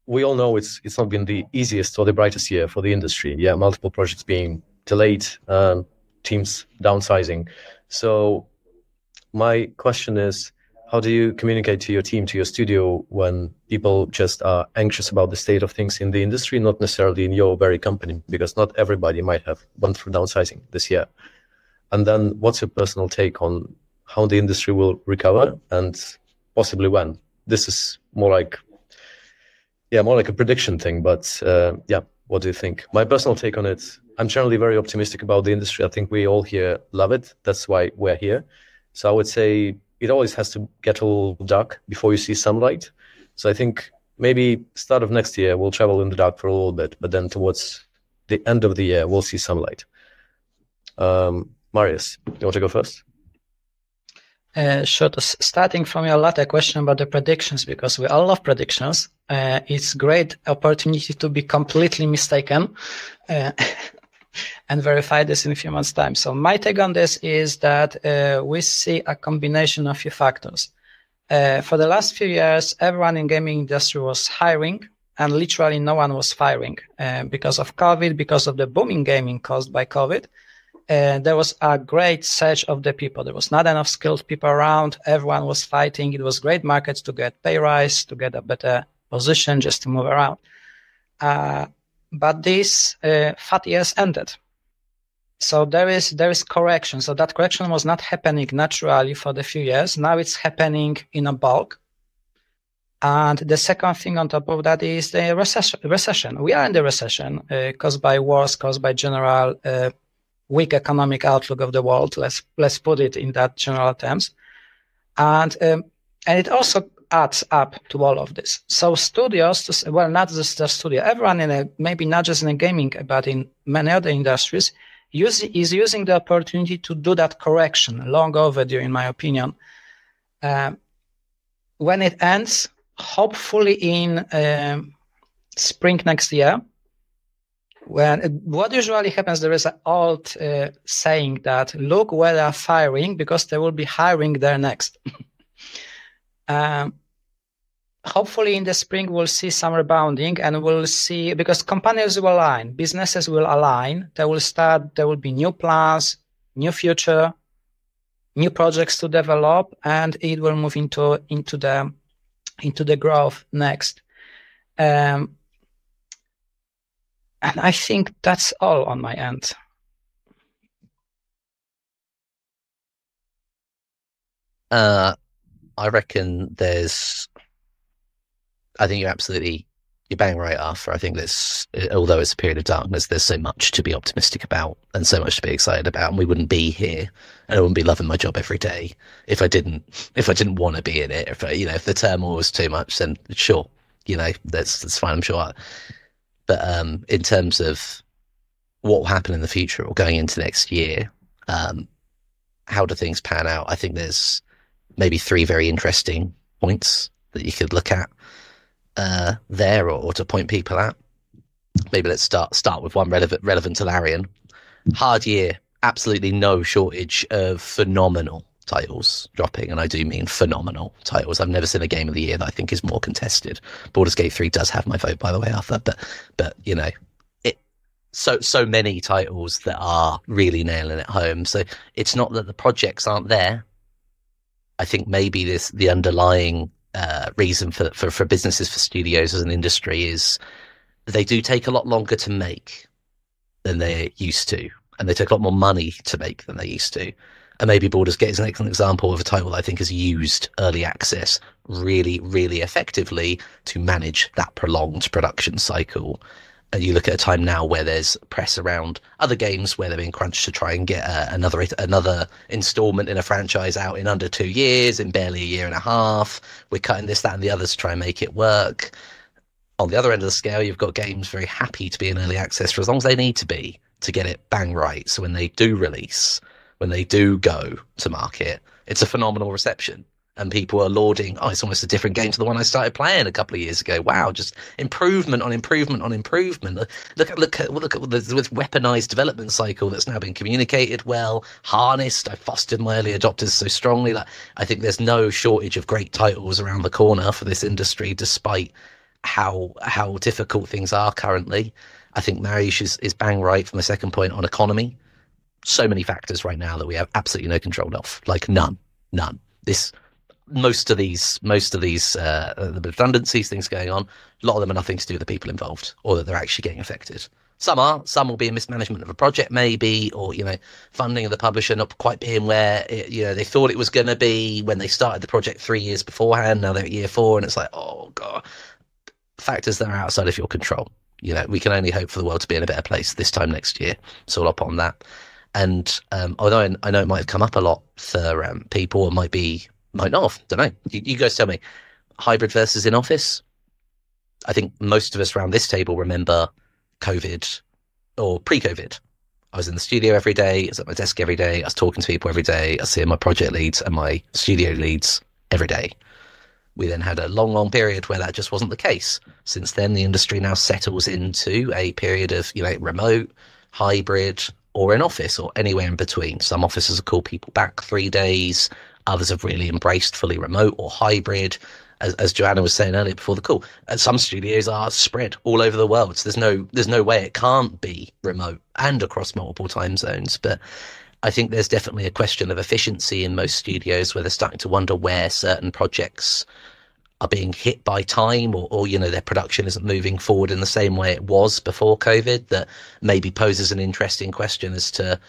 we all know it's it's not been the easiest or the brightest year for the industry. Yeah, multiple projects being delayed, um, teams downsizing. So, my question is, how do you communicate to your team, to your studio, when people just are anxious about the state of things in the industry, not necessarily in your very company, because not everybody might have gone through downsizing this year. And then, what's your personal take on how the industry will recover and possibly when? This is more like, yeah, more like a prediction thing. But uh, yeah, what do you think? My personal take on it, I'm generally very optimistic about the industry. I think we all here love it. That's why we're here. So I would say it always has to get a little dark before you see sunlight. So I think maybe start of next year we'll travel in the dark for a little bit, but then towards the end of the year we'll see sunlight. Um, Mariusz, you want to go first? Uh. Starting from your latter question about the predictions, because we all love predictions, uh, it's great opportunity to be completely mistaken. Uh, and verify this in a few months' time. So my take on this is that uh, we see a combination of few factors. Uh, for the last few years, everyone in gaming industry was hiring, and literally no one was firing uh, because of COVID, because of the booming gaming caused by COVID. Uh, there was a great search of the people. There was not enough skilled people around. Everyone was fighting. It was great markets to get pay rise, to get a better position, just to move around. Uh, but these uh, fat years ended. So there is there is correction. So that correction was not happening naturally for the few years. Now it's happening in a bulk. And the second thing on top of that is the recession. recession. We are in the recession uh, caused by wars, caused by general uh, weak economic outlook of the world. Let's let's put it in that general terms. And um, and it also adds up to all of this. So studios, well, not just the studio, everyone in a, maybe not just in gaming, but in many other industries, use, is using the opportunity to do that correction, long overdue, in my opinion. Uh, when it ends, hopefully in uh, spring next year, when what usually happens, there is an old uh, saying that look where they are firing because they will be hiring there next. Um, hopefully in the spring we'll see some rebounding and we'll see because companies will align businesses will align they will start there will be new plans new future new projects to develop and it will move into into the into the growth next um, and i think that's all on my end uh I reckon there's. I think you're absolutely you're bang right, Arthur. I think there's, although it's a period of darkness, there's so much to be optimistic about and so much to be excited about. And we wouldn't be here, and I wouldn't be loving my job every day if I didn't, if I didn't want to be in it. If I, you know, if the turmoil was too much, then sure, you know, that's that's fine. I'm sure. But um, in terms of what will happen in the future or going into next year, um, how do things pan out? I think there's maybe three very interesting points that you could look at uh, there or, or, to point people at. Maybe let's start start with one relevant relevant to Larian. Hard year absolutely no shortage of phenomenal titles dropping, and I do mean phenomenal titles. I've never seen a game of the year that I think is more contested. Baldur's Gate 3 does have my vote, by the way, Arthur, but but you know, it so so many titles that are really nailing it home. So it's not that the projects aren't there. I think maybe this the underlying uh, reason for, for for businesses for studios as an industry is they do take a lot longer to make than they used to, and they take a lot more money to make than they used to. And maybe Baldur's Gate is an excellent example of a title that I think has used early access really, really effectively to manage that prolonged production cycle. And you look at a time now where there's press around other games where they're being crunched to try and get uh, another another installment in a franchise out in under two years, in barely a year and a half. We're cutting this, that, and the other to try and make it work. On the other end of the scale, you've got games very happy to be in early access for as long as they need to be to get it bang right. So when they do release, when they do go to market, it's a phenomenal reception. And people are lauding, oh, it's almost a different game to the one I started playing a couple of years ago. Wow, just improvement on improvement on improvement. Look at look at look at this weaponized development cycle that's now been communicated well, harnessed. I fostered my early adopters so strongly. Like I think there's no shortage of great titles around the corner for this industry, despite how how difficult things are currently. I think Mariusz is, is bang right from the second point on economy so many factors right now that we have absolutely no control of. Like none, none. This most of these most of these uh, the redundancies things going on. A lot of them are nothing to do with the people involved or that they're actually getting affected. Some are. Some will be a mismanagement of a project, maybe, or you know, funding of the publisher not quite being where it, you know they thought it was going to be when they started the project three years beforehand. Now they're at year four, and it's like, oh god, factors that are outside of your control. You know, we can only hope for the world to be in a better place this time next year. So I'll on that. And um, although I, I, know it might have come up a lot for um, people, it might be might not have. Don't know. You, you guys tell me. Hybrid versus in office. I think most of us around this table remember COVID or pre-COVID. I was in the studio every day. I was at my desk every day. I was talking to people every day. I was seeing my project leads and my studio leads every day. We then had a long, long period where that just wasn't the case. Since then, the industry now settles into a period of, you know, remote, hybrid, or in office or anywhere in between. Some offices called people back three days. Others have really embraced fully remote or hybrid. As, as Joanna was saying earlier before the call, uh, some studios are spread all over the world. So there's no there's no way it can't be remote and across multiple time zones. But I think there's definitely a question of efficiency in most studios where they're starting to wonder where certain projects are being hit by time or, or, you know, their production isn't moving forward in the same way it was before COVID, that maybe poses an interesting question as to,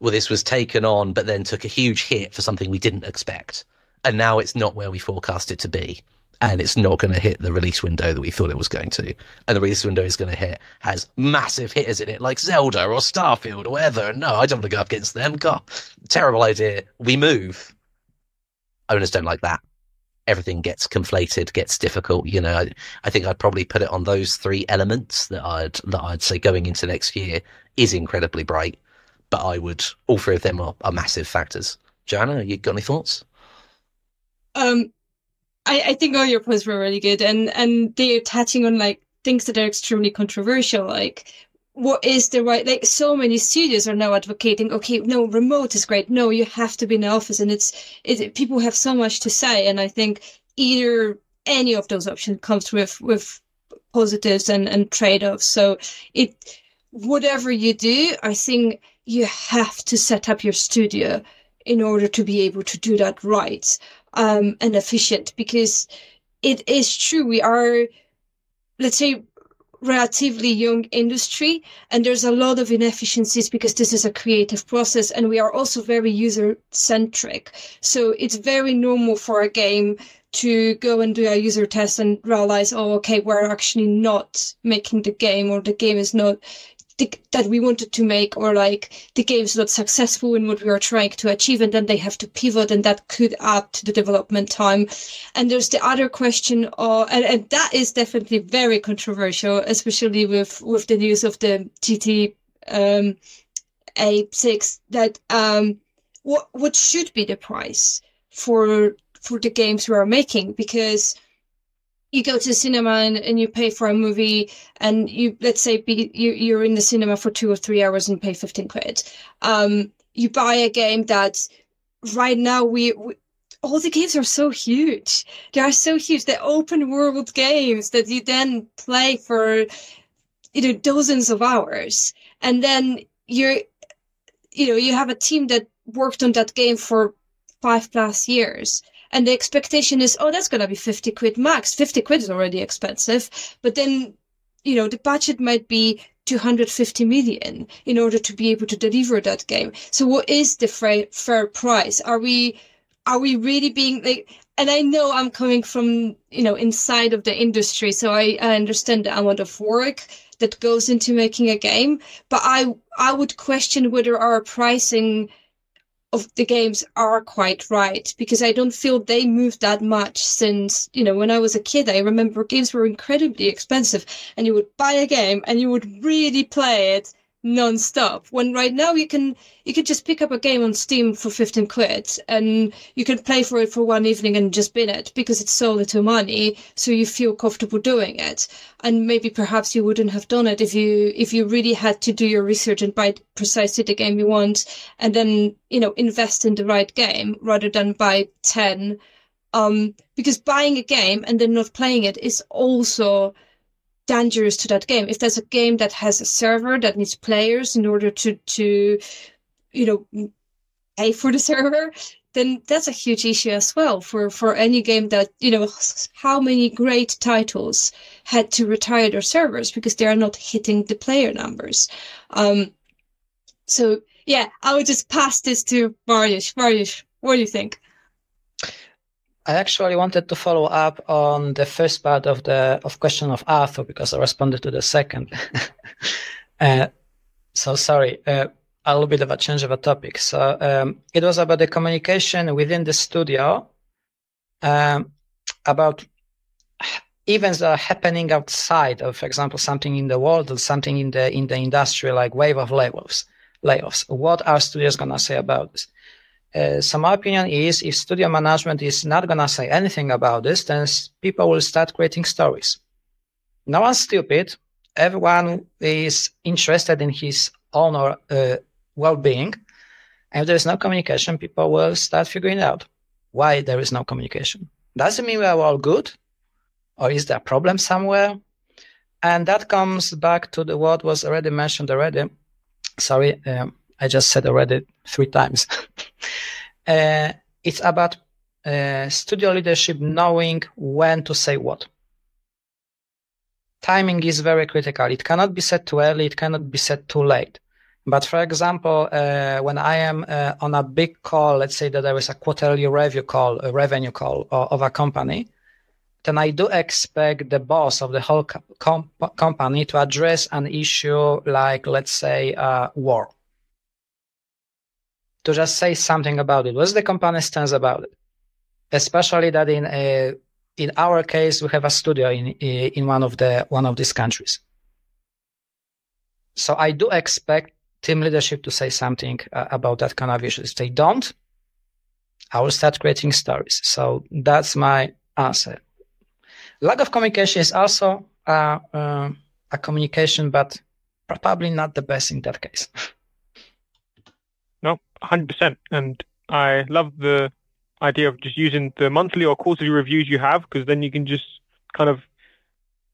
well, this was taken on, but then took a huge hit for something we didn't expect. And now it's not where we forecast it to be. And it's not going to hit the release window that we thought it was going to. And the release window is going to hit, has massive hitters in it, like Zelda or Starfield or whatever. No, I don't want to go up against them. God, terrible idea. We move. Owners don't like that everything gets conflated, gets difficult. You know, I, I, think I'd probably put it on those three elements that I'd that I'd say going into next year is incredibly bright. But I would all three of them are, are massive factors. Joanna, you got any thoughts? Um, I, I think all your points were really good, and and they're touching on like things that are extremely controversial, like what is the right like so many studios are now advocating okay no remote is great. No you have to be in the office. And it's it people have so much to say. And i think either any of those options comes with with positives and and trade-offs. So it whatever you do i think you have to set up your studio in order to be able to do that right um and efficient. Because it is true we are let's say relatively young industry and there's a lot of inefficiencies because this is a creative process and we are also very user centric so it's very normal for a game to go and do a user test and realize oh okay we're actually not making the game or the game is not the, that we wanted to make or like the game's not successful in what we are trying to achieve and then they have to pivot and that could add to the development time. And there's the other question uh, and, and that is definitely very controversial especially with with the news of the gt um, a6 that um, what what should be the price for for the games we are making? Because you go to the cinema and, and you pay for a movie and you let's say be, you, you're in the cinema for two or three hours and pay 15 quid um, you buy a game that right now we, we all the games are so huge. They are so huge. They're open world games that you then play for, you know, dozens of hours. And then you're, you know, you have a team that worked on that game for five plus years. And the expectation is, oh, that's going to be 50 quid max. 50 quid is already expensive. But then, you know, the budget might be 250 million in order to be able to deliver that game. So what is the fair, fair price? Are we, are we really being like and I know I'm coming from, you know, inside of the industry, so I, I understand the amount of work that goes into making a game. But I I would question whether our pricing of the games are quite right because I don't feel they moved that much since, you know, when I was a kid, I remember games were incredibly expensive and you would buy a game and you would really play it non-stop. When right now you can you could just pick up a game on steam for 15 quid and you can play for it for one evening and just bin it because it's so little money so you feel comfortable doing it. And maybe perhaps you wouldn't have done it if you if you really had to do your research and buy precisely the game you want and then you know invest in the right game rather than buy 10 um because buying a game and then not playing it is also dangerous to that game. If there's a game that has a server that needs players in order to to you know pay for the server, then that's a huge issue as well for for any game that you know how many great titles had to retire their servers because they are not hitting the player numbers. Um, so yeah, I would just pass this to Mariusz. Mariusz, what do you think? I actually wanted to follow up on the first part of the of question of Arthur because I responded to the second. uh, so sorry, uh, a little bit of a change of a topic. So um, it was about the communication within the studio um, about events that are happening outside of, for example, something in the world or something in the in the industry, like wave of layoffs. Layoffs. What are studios gonna say about this? Uh, so my opinion is if studio management is not going to say anything about this, then people will start creating stories. No one's stupid. Everyone is interested in his own uh, well-being. And if there is no communication, people will start figuring out why there is no communication. Does it mean we are all good? Or is there a problem somewhere? And that comes back to the what was already mentioned already. Sorry, um, I just said already three times. uh, it's about uh, studio leadership knowing when to say what. Timing is very critical. It cannot be set too early. It cannot be set too late. But for example, uh, when I am uh, on a big call, let's say that there is a quarterly review call, a revenue call of, of a company, then I do expect the boss of the whole com- company to address an issue like, let's say, uh, war to just say something about it. What's the company stance about it? Especially that in a, in our case, we have a studio in in one of the one of these countries. So I do expect team leadership to say something uh, about that kind of issues. If they don't, I will start creating stories. So that's my answer. Lack of communication is also uh, uh, a communication, but probably not the best in that case. No, 100%. And I love the idea of just using the monthly or quarterly reviews you have because then you can just kind of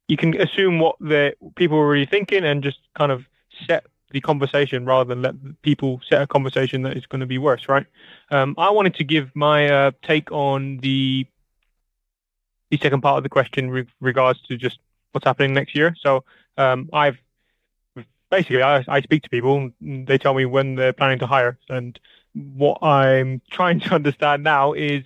you can assume what the people are really thinking and just kind of set the conversation rather than let people set a conversation that is going to be worse, right? Um, I wanted to give my uh, take on the the second part of the question regards to just what's happening next year. So um, I've basically I, I speak to people they tell me when they're planning to hire and what i'm trying to understand now is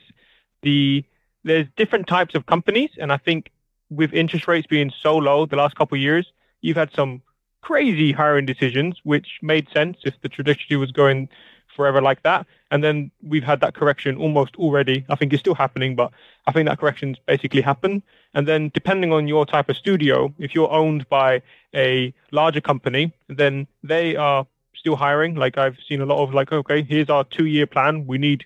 the there's different types of companies and i think with interest rates being so low the last couple of years you've had some crazy hiring decisions which made sense if the trajectory was going forever like that. And then we've had that correction almost already. I think it's still happening, but I think that correction's basically happened. And then depending on your type of studio, if you're owned by a larger company, then they are still hiring. Like I've seen a lot of like, okay, here's our two year plan. We need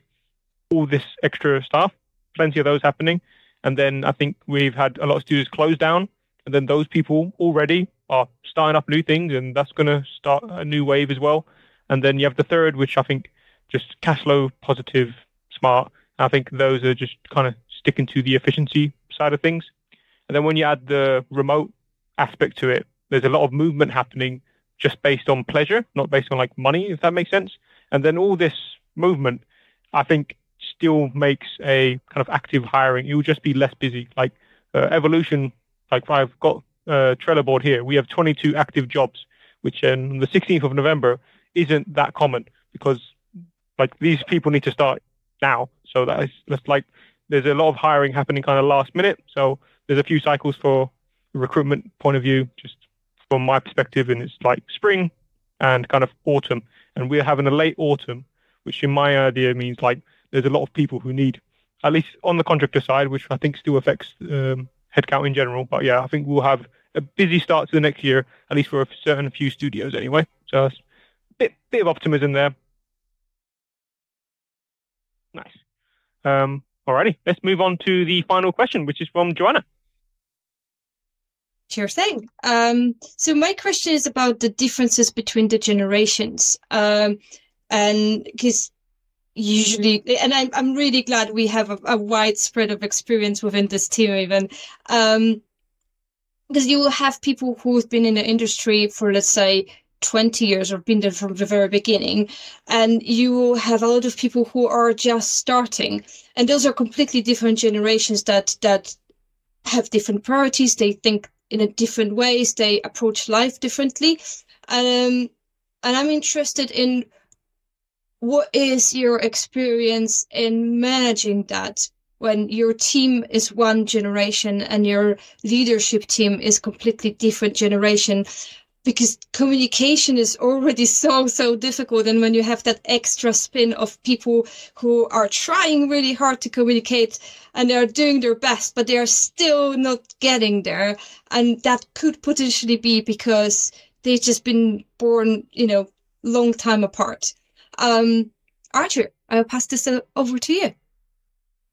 all this extra staff. Plenty of those happening. And then I think we've had a lot of studios close down. And then those people already are starting up new things, and that's going to start a new wave as well. And then you have the third, which I think just cash flow positive, smart. I think those are just kind of sticking to the efficiency side of things. And then when you add the remote aspect to it, there's a lot of movement happening just based on pleasure, not based on like money, if that makes sense. And then all this movement, I think, still makes a kind of active hiring. It will just be less busy. Like uh, evolution, like I've got uh, Trello board here. We have 22 active jobs, which on the 16th of November isn't that common because like these people need to start now. So that is that's like there's a lot of hiring happening kind of last minute. So there's a few cycles for recruitment point of view, just from my perspective, and it's like spring and kind of autumn. And we're having a late autumn, which in my idea means like there's a lot of people who need, at least on the contractor side, which I think still affects um, headcount in general. But yeah, I think we'll have a busy start to the next year, at least for a certain few studios anyway. So a bit bit of optimism there. Nice. Um, alrighty, let's move on to the final question, which is from Joanna. Sure thing. Um, so my question is about the differences between the generations, um, and because usually, and I'm I'm really glad we have a, a wide spread of experience within this team, even. Um, because you will have people who've been in the industry for let's say 20 years or been there from the very beginning and you will have a lot of people who are just starting. And those are completely different generations that that have different priorities. They think in a different ways. They approach life differently. Um, and i'm interested in what is your experience in managing that when your team is one generation and your leadership team is completely different generation because communication is already so so difficult. And when you have that extra spin of people who are trying really hard to communicate and they're doing their best but they are still not getting there. And that could potentially be because they've just been born you know long time apart. Um Arthur i'll pass this over to you.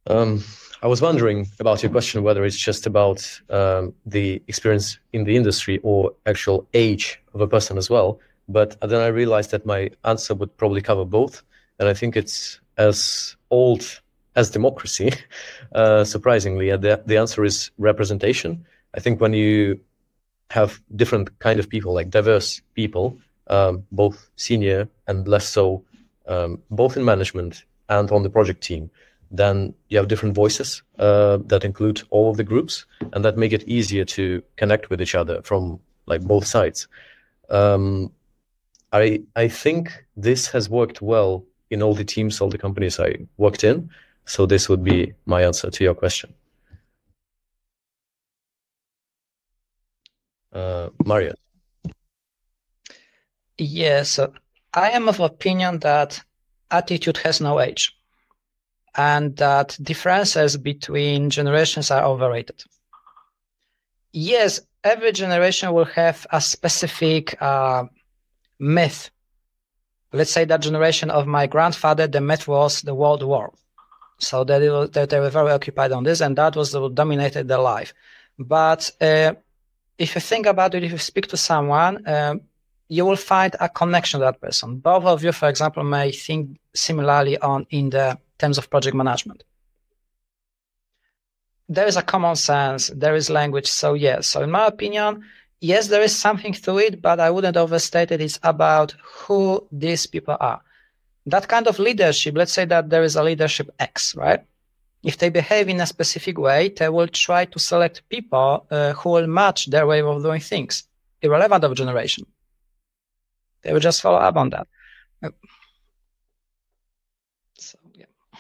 Um, I was wondering about your question whether it's just about um, the experience in the industry or actual age of a person as well. But then I realized that my answer would probably cover both, and I think it's as old as democracy. Uh, surprisingly, the the answer is representation. I think when you have different kind of people, like diverse people, um, both senior and less so, um, both in management and on the project team, then you have different voices uh, that include all of the groups and that make it easier to connect with each other from like both sides. Um, i i think this has worked well in all the teams all the companies i worked in. So this would be my answer to your question. Uh, mario. Yes i am of opinion that attitude has no age and that differences between generations are overrated. Yes, every generation will have a specific uh, myth. Let's say that generation of my grandfather, the myth was the World War. So that, that they were very occupied on this, and that was what dominated their life. But uh, if you think about it, if you speak to someone, um, you will find a connection to that person. Both of you, for example, may think similarly on in the terms of project management. There is a common sense, there is language. So, yes. So, in my opinion, yes, there is something to it, but I wouldn't overstate it. It's about who these people are. That kind of leadership, let's say that there is a leadership X, right? If they behave in a specific way, they will try to select people uh, who will match their way of doing things, irrelevant of generation. They will just follow up on that.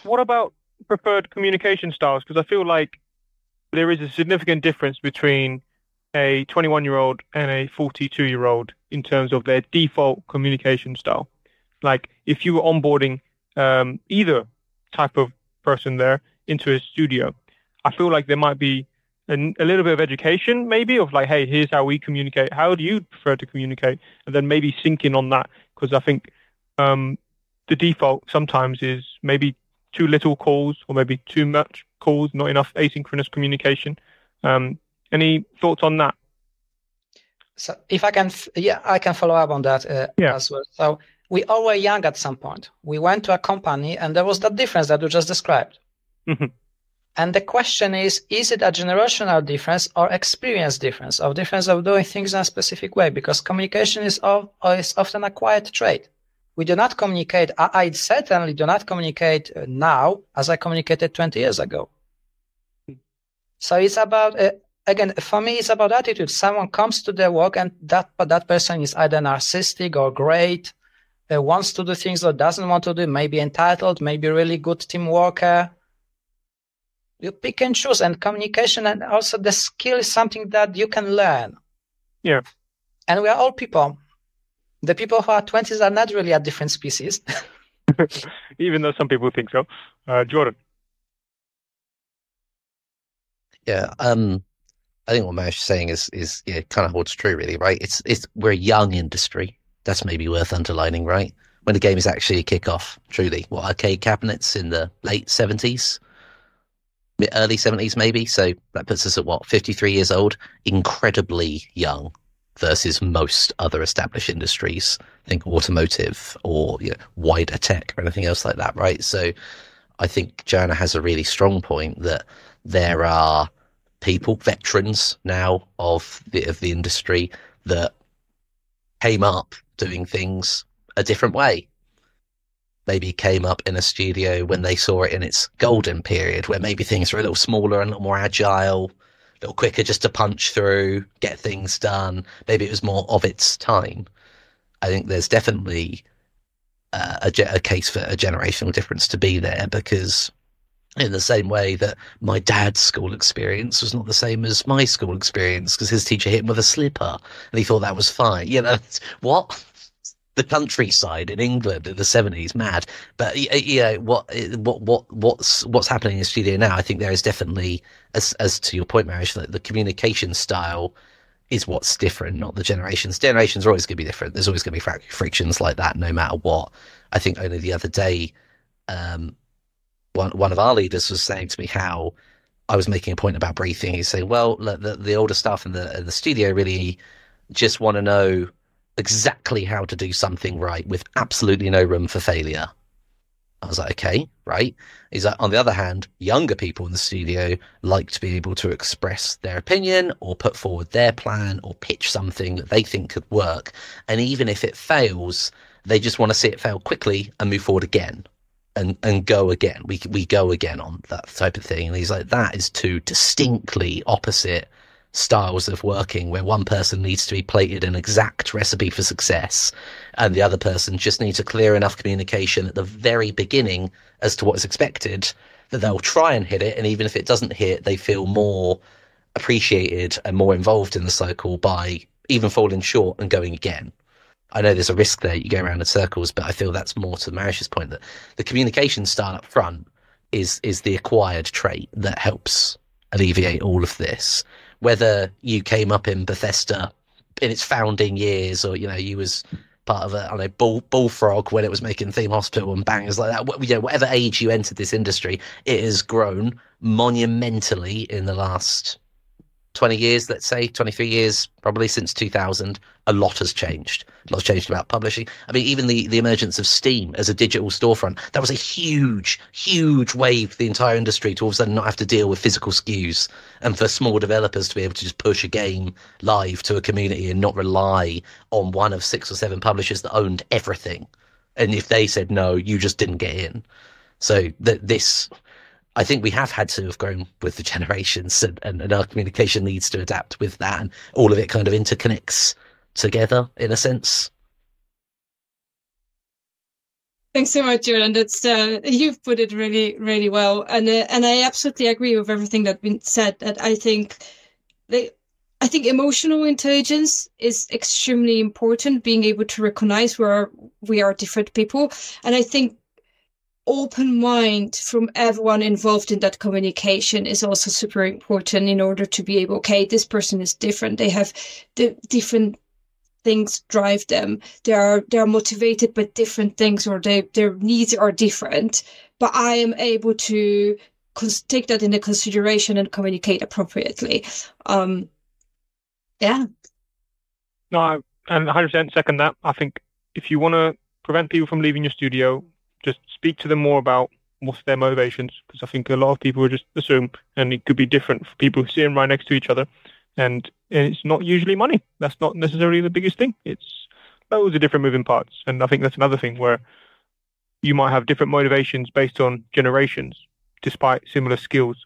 What about preferred communication styles? Because I feel like there is a significant difference between a 21 year old and a 42 year old in terms of their default communication style. Like if you were onboarding um, either type of person there into a studio, I feel like there might be a, a, little bit of education, maybe of like, hey, here's how we communicate. How do you prefer to communicate? And then maybe syncing on that because I think um, the default sometimes is maybe too little calls or maybe too much calls, not enough asynchronous communication. Um, any thoughts on that? So if I can, yeah, I can follow up on that uh, yeah. as well. So we all were young at some point. We went to a company and there was that difference that you just described. Mhm. And the question is, is it a generational difference or experience difference or difference of doing things in a specific way? Because communication is, of, is often a quiet trait. We do not communicate. I, I certainly do not communicate uh, now as I communicated 20 years ago. So it's about, uh, again, for me, it's about attitude. Someone comes to their work and that, but that person is either narcissistic or great, uh, wants to do things or doesn't want to do, maybe entitled, maybe really good team worker. You pick and choose and communication and also the skill is something that you can learn. Yeah. And we are all people. The people who are 20s are not really a different species. Even though some people think so. Uh, Jordan. Yeah, um, I think what Mariusz is saying is is yeah, kind of holds true, really, right? It's it's we're a young industry. That's maybe worth underlining, right? When the game is actually a kickoff, truly. What arcade cabinets in the late seventies, early seventies, maybe. So that puts us at what fifty three years old, incredibly young versus most other established industries. Think automotive or you know, wider tech or anything else like that, right? So I think Joanna has a really strong point that there are people, veterans now of the of the industry that came up doing things a different way. Maybe came up in a studio when they saw it in its golden period, where maybe things were a little smaller and a little more agile, a little quicker just to punch through, get things done. Maybe it was more of its time. I think there's definitely uh, a, ge- a case for a generational difference to be there because in the same way that my dad's school experience was not the same as my school experience because his teacher hit him with a slipper and he thought that was fine. You know, what? The countryside in England in the seventies, mad. But you know what? What? What? What's what's happening in the studio now? I think there is definitely, as as to your point, Mariusz, that the communication style is what's different, not the generations. Generations are always going to be different. There's always going to be frictions like that, no matter what. I think only the other day, um, one one of our leaders was saying to me how I was making a point about briefing. He's saying, "Well, the the older staff in the in the studio really just want to know exactly how to do something right with absolutely no room for failure." I was like, "Okay, right." He's like, on the other hand, younger people in the studio like to be able to express their opinion or put forward their plan or pitch something that they think could work, and even if it fails, they just want to see it fail quickly and move forward again and and go again. We we go again on that type of thing. And he's like, that is two distinctly opposite styles of working, where one person needs to be plated an exact recipe for success, and the other person just needs a clear enough communication at the very beginning as to what is expected that they'll try and hit it, and even if it doesn't hit, they feel more appreciated and more involved in the cycle by even falling short and going again. I know there's a risk there. You go around in circles, but I feel that's more to Mariusz's point that the communication style up front is is the acquired trait that helps alleviate all of this. Whether you came up in Bethesda in its founding years, or you know you was part of a I don't know bull, bullfrog when it was making theme hospital and bangers like that. You know, whatever age you entered this industry, it has grown monumentally in the last 20 years, let's say 23 years, probably since 2000, a lot has changed. A lot has changed about publishing. I mean, even the, the emergence of Steam as a digital storefront, that was a huge, huge wave for the entire industry to all of a sudden not have to deal with physical SKUs and for small developers to be able to just push a game live to a community and not rely on one of six or seven publishers that owned everything. And if they said no, you just didn't get in. So that this I think we have had to have grown with the generations and, and, and, our communication needs to adapt with that and all of it kind of interconnects together in a sense. Thanks so much, Jordan. That's uh, you've put it really, really well, and uh, and I absolutely agree with everything that's been said. That I think, they, I think emotional intelligence is extremely important. Being able to recognize where we are different people, and I think open mind from everyone involved in that communication is also super important in order to be able okay this person is different. They have the different things drive them. They are they are motivated by different things or they, their needs are different. But i am able to cons- take that into consideration and communicate appropriately. Um yeah. No and 100% second that. I think if you want to prevent people from leaving your studio. Just speak to them more about what's their motivations, because I think a lot of people would just assume, and it could be different for people sitting right next to each other, and, and it's not usually money. That's not necessarily the biggest thing. It's loads of different moving parts, and I think that's another thing where you might have different motivations based on generations, despite similar skills.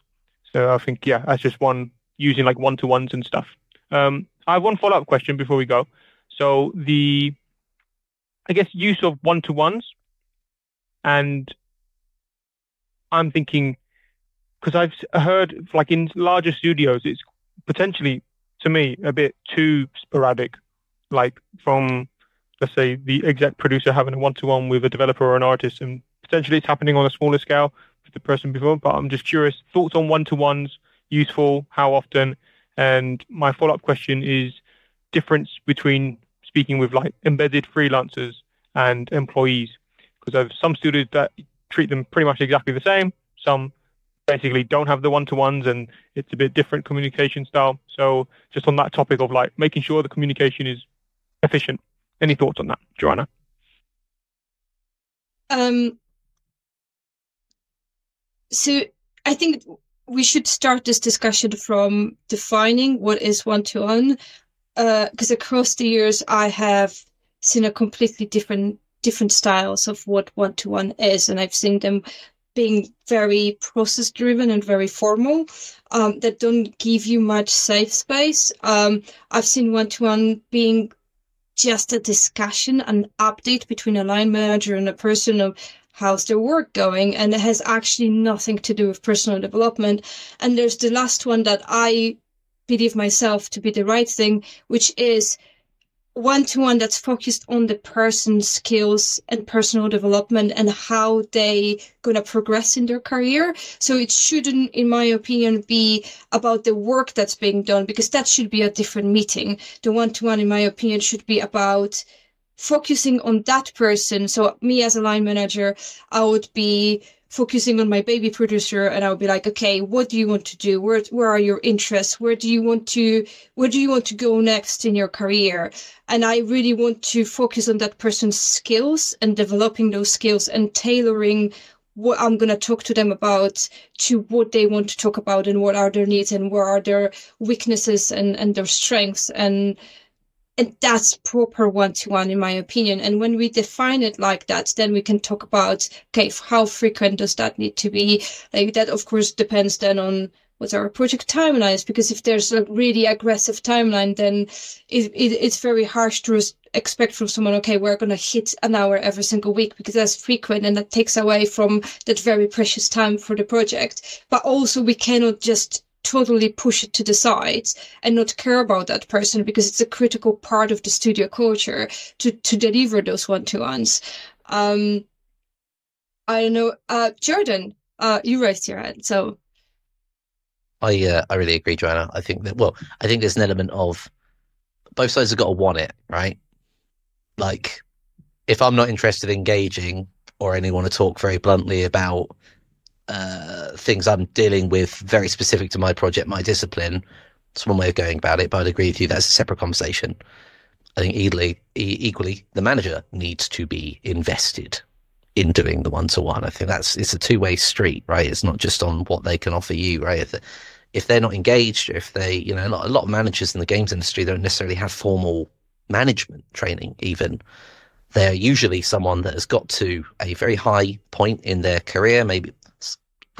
So I think yeah, that's just one using like one to ones and stuff. Um, I have one follow up question before we go. So the I guess use of one to ones and I'm thinking because I've heard like in larger studios, it's potentially to me a bit too sporadic. Like from let's say the exec producer having a one-to-one with a developer or an artist, and potentially it's happening on a smaller scale with the person before. But I'm just curious, thoughts on one-to-ones, useful, how often? And my follow-up question is difference between speaking with like embedded freelancers and employees, because some studios that treat them pretty much exactly the same. Some basically don't have the one-to-ones and it's a bit different communication style. So just on that topic of like making sure the communication is efficient. Any thoughts on that, Joanna? Um, so I think we should start this discussion from defining what is one-to-one, because uh, across the years I have seen a completely different different styles of what one-to-one is, and I've seen them being very process driven and very formal um, that don't give you much safe space. Um, I've seen one to one being just a discussion, an update between a line manager and a person of how's their work going. And it has actually nothing to do with personal development. And there's the last one that I believe myself to be the right thing, which is one to one that's focused on the person's skills and personal development and how they gonna progress in their career. So it shouldn't, in my opinion, be about the work that's being done because that should be a different meeting. The one to one, in my opinion, should be about focusing on that person. So me as a line manager, I would be focusing on my baby producer and I would be like, okay, what do you want to do? Where where are your interests? Where do you want to where do you want to go next in your career? And I really want to focus on that person's skills and developing those skills and tailoring what I'm going to talk to them about to what they want to talk about and what are their needs and where are their weaknesses and, and their strengths. And and that's proper one-to-one in my opinion. And when we define it like that then we can talk about okay how frequent does that need to be? Like that of course depends then on what our project timeline is because if there's a really aggressive timeline then it, it, it's very harsh to expect from someone okay we're going to hit an hour every single week because that's frequent and that takes away from that very precious time for the project. But also we cannot just totally push it to the side and not care about that person because it's a critical part of the studio culture to to deliver those one-to-ones. Um, I don't know, uh, Jordan, uh, you raised your hand, so. I uh, I really agree, Joanna. I think that well, I think there's an element of both sides have got to want it, right? Like, if I'm not interested in engaging, or anyone to talk very bluntly about uh, things I'm dealing with very specific to my project, my discipline. It's one way of going about it, but I'd agree with you. That's a separate conversation. I think equally, equally, the manager needs to be invested in doing the one to one. I think that's it's a two way street, right? It's not just on what they can offer you, right? If, if they're not engaged, if they, you know, a lot, a lot of managers in the games industry don't necessarily have formal management training, even they're usually someone that has got to a very high point in their career, maybe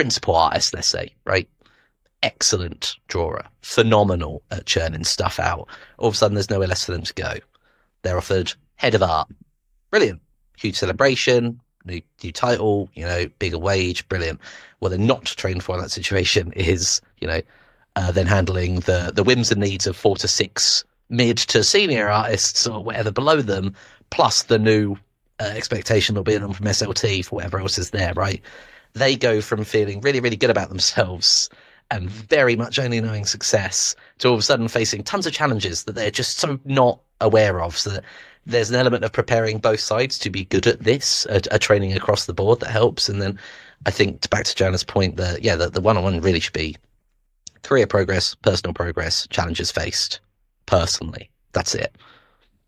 principal artist, let's say, right? Excellent drawer, phenomenal at churning stuff out. All of a sudden, there's nowhere less for them to go. They're offered head of art, brilliant, huge celebration, new new title, you know, bigger wage, brilliant. What they're not trained for in that situation is, you know, uh, then handling the the whims and needs of four to six mid to senior artists or whatever below them, plus the new uh, expectation of being on from SLT for whatever else is there, right? They go from feeling really, really good about themselves and very much only knowing success to all of a sudden facing tons of challenges that they're just so not aware of. So that there's an element of preparing both sides to be good at this, a, a training across the board that helps. And then I think back to Joanna's point that, yeah, the, one-on-one really should be career progress, personal progress, challenges faced personally. That's it.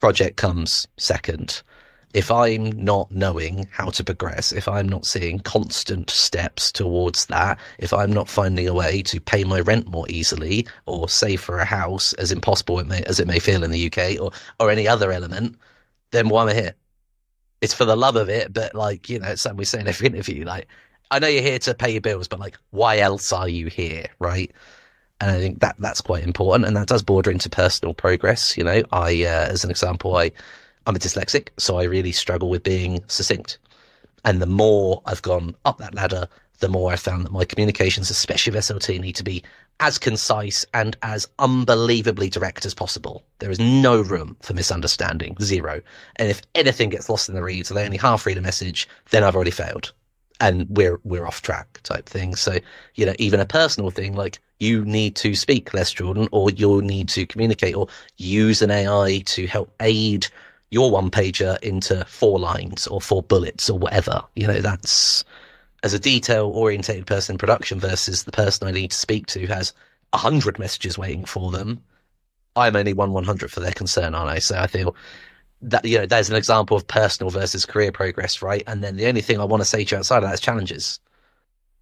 Project comes second. If I'm not knowing how to progress, if I'm not seeing constant steps towards that, if I'm not finding a way to pay my rent more easily or save for a house, as impossible it may, as it may feel in the UK or, or any other element, then why am I here? It's for the love of it, but like, you know, it's something we say in every interview. Like, I know you're here to pay your bills, but like, why else are you here? Right. And I think that that's quite important. And that does border into personal progress. You know, I, uh, as an example, I, I'm a dyslexic, so I really struggle with being succinct. And the more I've gone up that ladder, the more I found that my communications, especially with SLT, need to be as concise and as unbelievably direct as possible. There is no room for misunderstanding, zero. And if anything gets lost in the reads, or they only half read a message, then I've already failed, and we're we're off track type thing. So you know, even a personal thing like you need to speak less, Jordan, or you'll need to communicate, or use an AI to help aid your one pager into four lines or four bullets or whatever. You know, that's as a detail orientated person in production versus the person I need to speak to has a hundred messages waiting for them. I'm only one one hundred for their concern, aren't I? So I feel that you know there's an example of personal versus career progress, right? And then the only thing I want to say to you outside of that is challenges.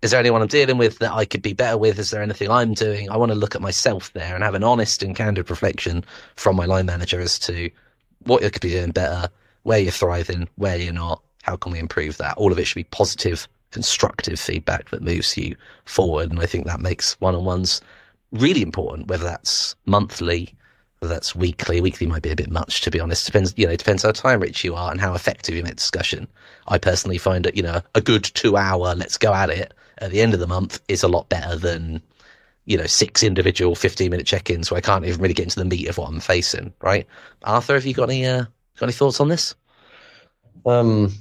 Is there anyone I'm dealing with that I could be better with? Is there anything I'm doing? I want to look at myself there and have an honest and candid reflection from my line manager as to what you could be doing better, where you're thriving, where you're not, how can we improve that? All of it should be positive, constructive feedback that moves you forward. And I think that makes one on ones really important, whether that's monthly, whether that's weekly. Weekly might be a bit much, to be honest. Depends, you know, depends how time rich you are and how effective you make discussion. I personally find that, you know, a good two hour, let's go at it at the end of the month is a lot better than you know, six individual 15 minute check ins where I can't even really get into the meat of what I'm facing, right? Arthur, have you got any, uh, got any thoughts on this? Um,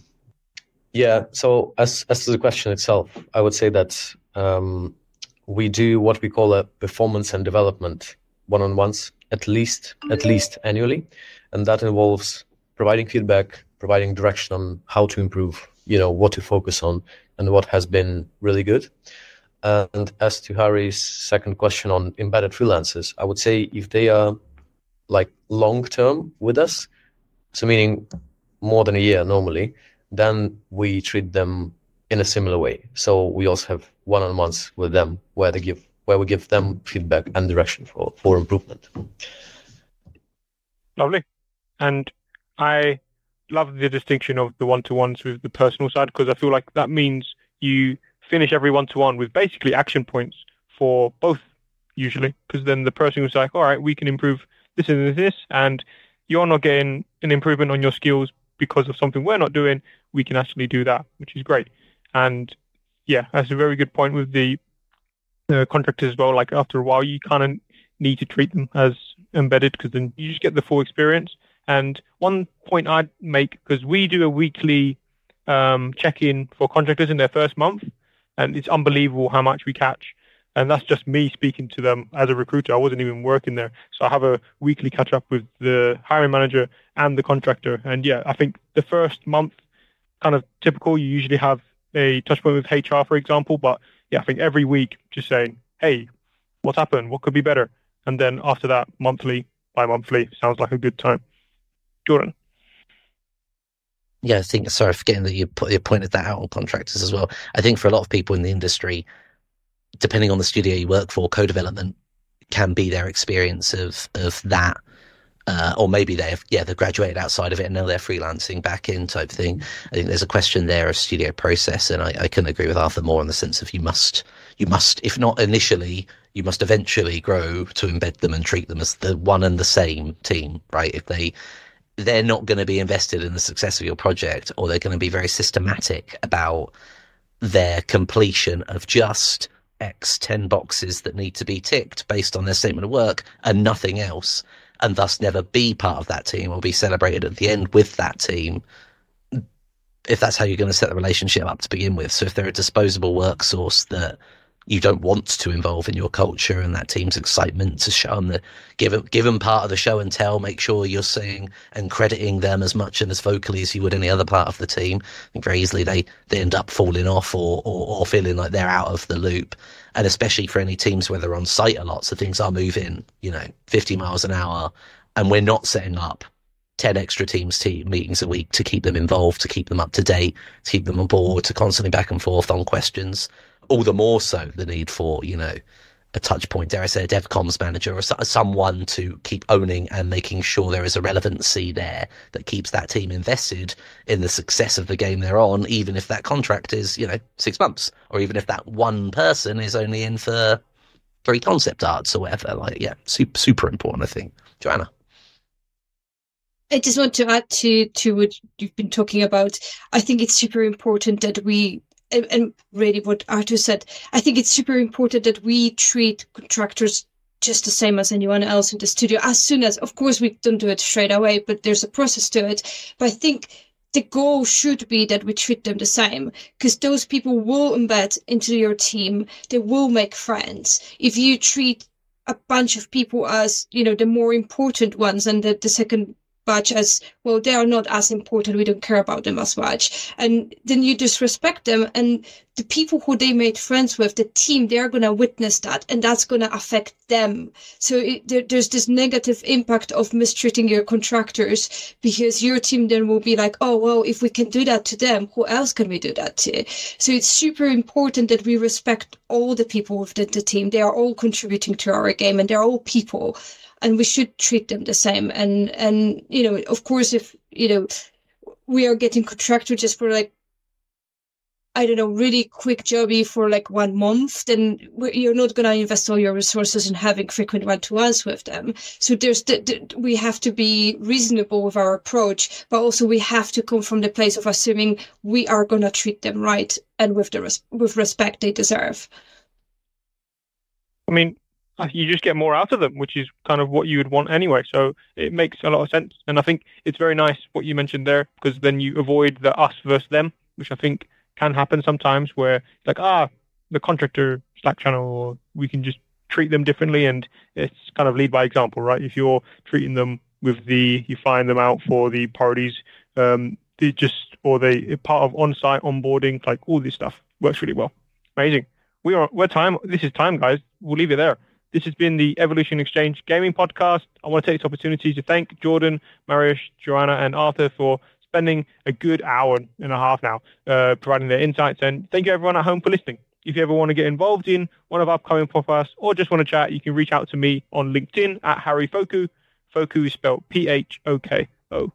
yeah. So as, as to the question itself, I would say that, um, we do what we call a performance and development one-on-ones at least, at least annually. And that involves providing feedback, providing direction on how to improve, you know, what to focus on and what has been really good. And as to Harry's second question on embedded freelancers, I would say if they are like long term with us, so meaning more than a year normally, then we treat them in a similar way. So we also have one on ones with them where they give where we give them feedback and direction for, for improvement. Lovely. And I love the distinction of the one to ones with the personal side because I feel like that means you finish every one to one with basically action points for both usually, because then the person was like, all right, we can improve this and this, and you're not getting an improvement on your skills because of something we're not doing. We can actually do that, which is great. And yeah, that's a very good point with the uh, contractors as well. Like after a while, you kind of need to treat them as embedded because then you just get the full experience. And one point I'd make because we do a weekly um, check-in for contractors in their first month, and it's unbelievable how much we catch. And that's just me speaking to them as a recruiter. I wasn't even working there, so I have a weekly catch up with the hiring manager and the contractor. And yeah, I think the first month, kind of typical. You usually have a touch point with HR, for example, but yeah, I think every week just saying, "Hey, what's happened? What could be better?" And then after that, monthly, bi-monthly sounds like a good time. Jordan. Yeah, I think. Sorry, forgetting that you put you pointed that out on contractors as well. I think for a lot of people in the industry, depending on the studio you work for, co-development can be their experience of of that. Uh, or maybe they've yeah they've graduated outside of it and now they're freelancing back in type thing. I think there's a question there of studio process, and I, I can agree with Arthur more in the sense of you must you must if not initially you must eventually grow to embed them and treat them as the one and the same team, right? If they they're not going to be invested in the success of your project or they're going to be very systematic about their completion of just X 10 boxes that need to be ticked based on their statement of work and nothing else, and thus never be part of that team or be celebrated at the end with that team. If that's how you're going to set the relationship up to begin with. So if they're a disposable work source that you don't want to involve in your culture and that team's excitement to show them the give give them part of the show and tell. Make sure you're seeing and crediting them as much and as vocally as you would any other part of the team. I think very easily they, they end up falling off or, or, or feeling like they're out of the loop. And especially for any teams where they're on site a lot, so things are moving, you know, 50 miles an hour, and we're not setting up 10 extra teams team meetings a week to keep them involved, to keep them up to date, to keep them on board, to constantly back and forth on questions. All the more so the need for, you know, a touch point, dare I say, a DevComs manager or someone to keep owning and making sure there is a relevancy there that keeps that team invested in the success of the game they're on, even if that contract is, you know, six months, or even if that one person is only in for three concept arts or whatever. Like, yeah, super, super important, I think. Joanna. I just want to add to to what you've been talking about. I think it's super important that we and, and really what Arthur said. I think it's super important that we treat contractors just the same as anyone else in the studio. As soon as, of course, we don't do it straight away, but there's a process to it. But I think the goal should be that we treat them the same because those people will embed into your team. They will make friends. If you treat a bunch of people as, you know, the more important ones and the, the second batch as well they are not as important. We don't care about them as much. And then you disrespect them and the people who they made friends with the team they're going to witness that and that's going to affect them. So it, there, there's this negative impact of mistreating your contractors because your team then will be like oh well if we can do that to them who else can we do that to? So it's super important that we respect all the people within the team. They are all contributing to our game and they're all people and we should treat them the same. And and you know, of course, if you know we are getting contracted just for like I don't know, really quick jobby for like one month, then you're not going to invest all your resources in having frequent one-to-ones with them. So there's the, the, we have to be reasonable with our approach, but also we have to come from the place of assuming we are going to treat them right and with the res- with respect they deserve. I mean, you just get more out of them, which is kind of what you would want anyway. So it makes a lot of sense. And I think it's very nice what you mentioned there, because then you avoid the us versus them, which I think can happen sometimes where it's like, ah, the contractor Slack channel, or we can just treat them differently. And it's kind of lead by example, right? If you're treating them with the, you find them out for the parties, um, they just, or they part of on-site onboarding, like all this stuff works really well. Amazing. We are, we're time. This is time, guys. We'll leave it there. This has been the Evolution Exchange Gaming Podcast. I want to take this opportunity to thank Jordan, Mariusz, Joanna, and Arthur for spending a good hour and a half now uh, providing their insights. And thank you everyone at home for listening. If you ever want to get involved in one of our upcoming podcasts or just want to chat, you can reach out to me on LinkedIn at Harry Phokou. Phokou is spelled P H O K O.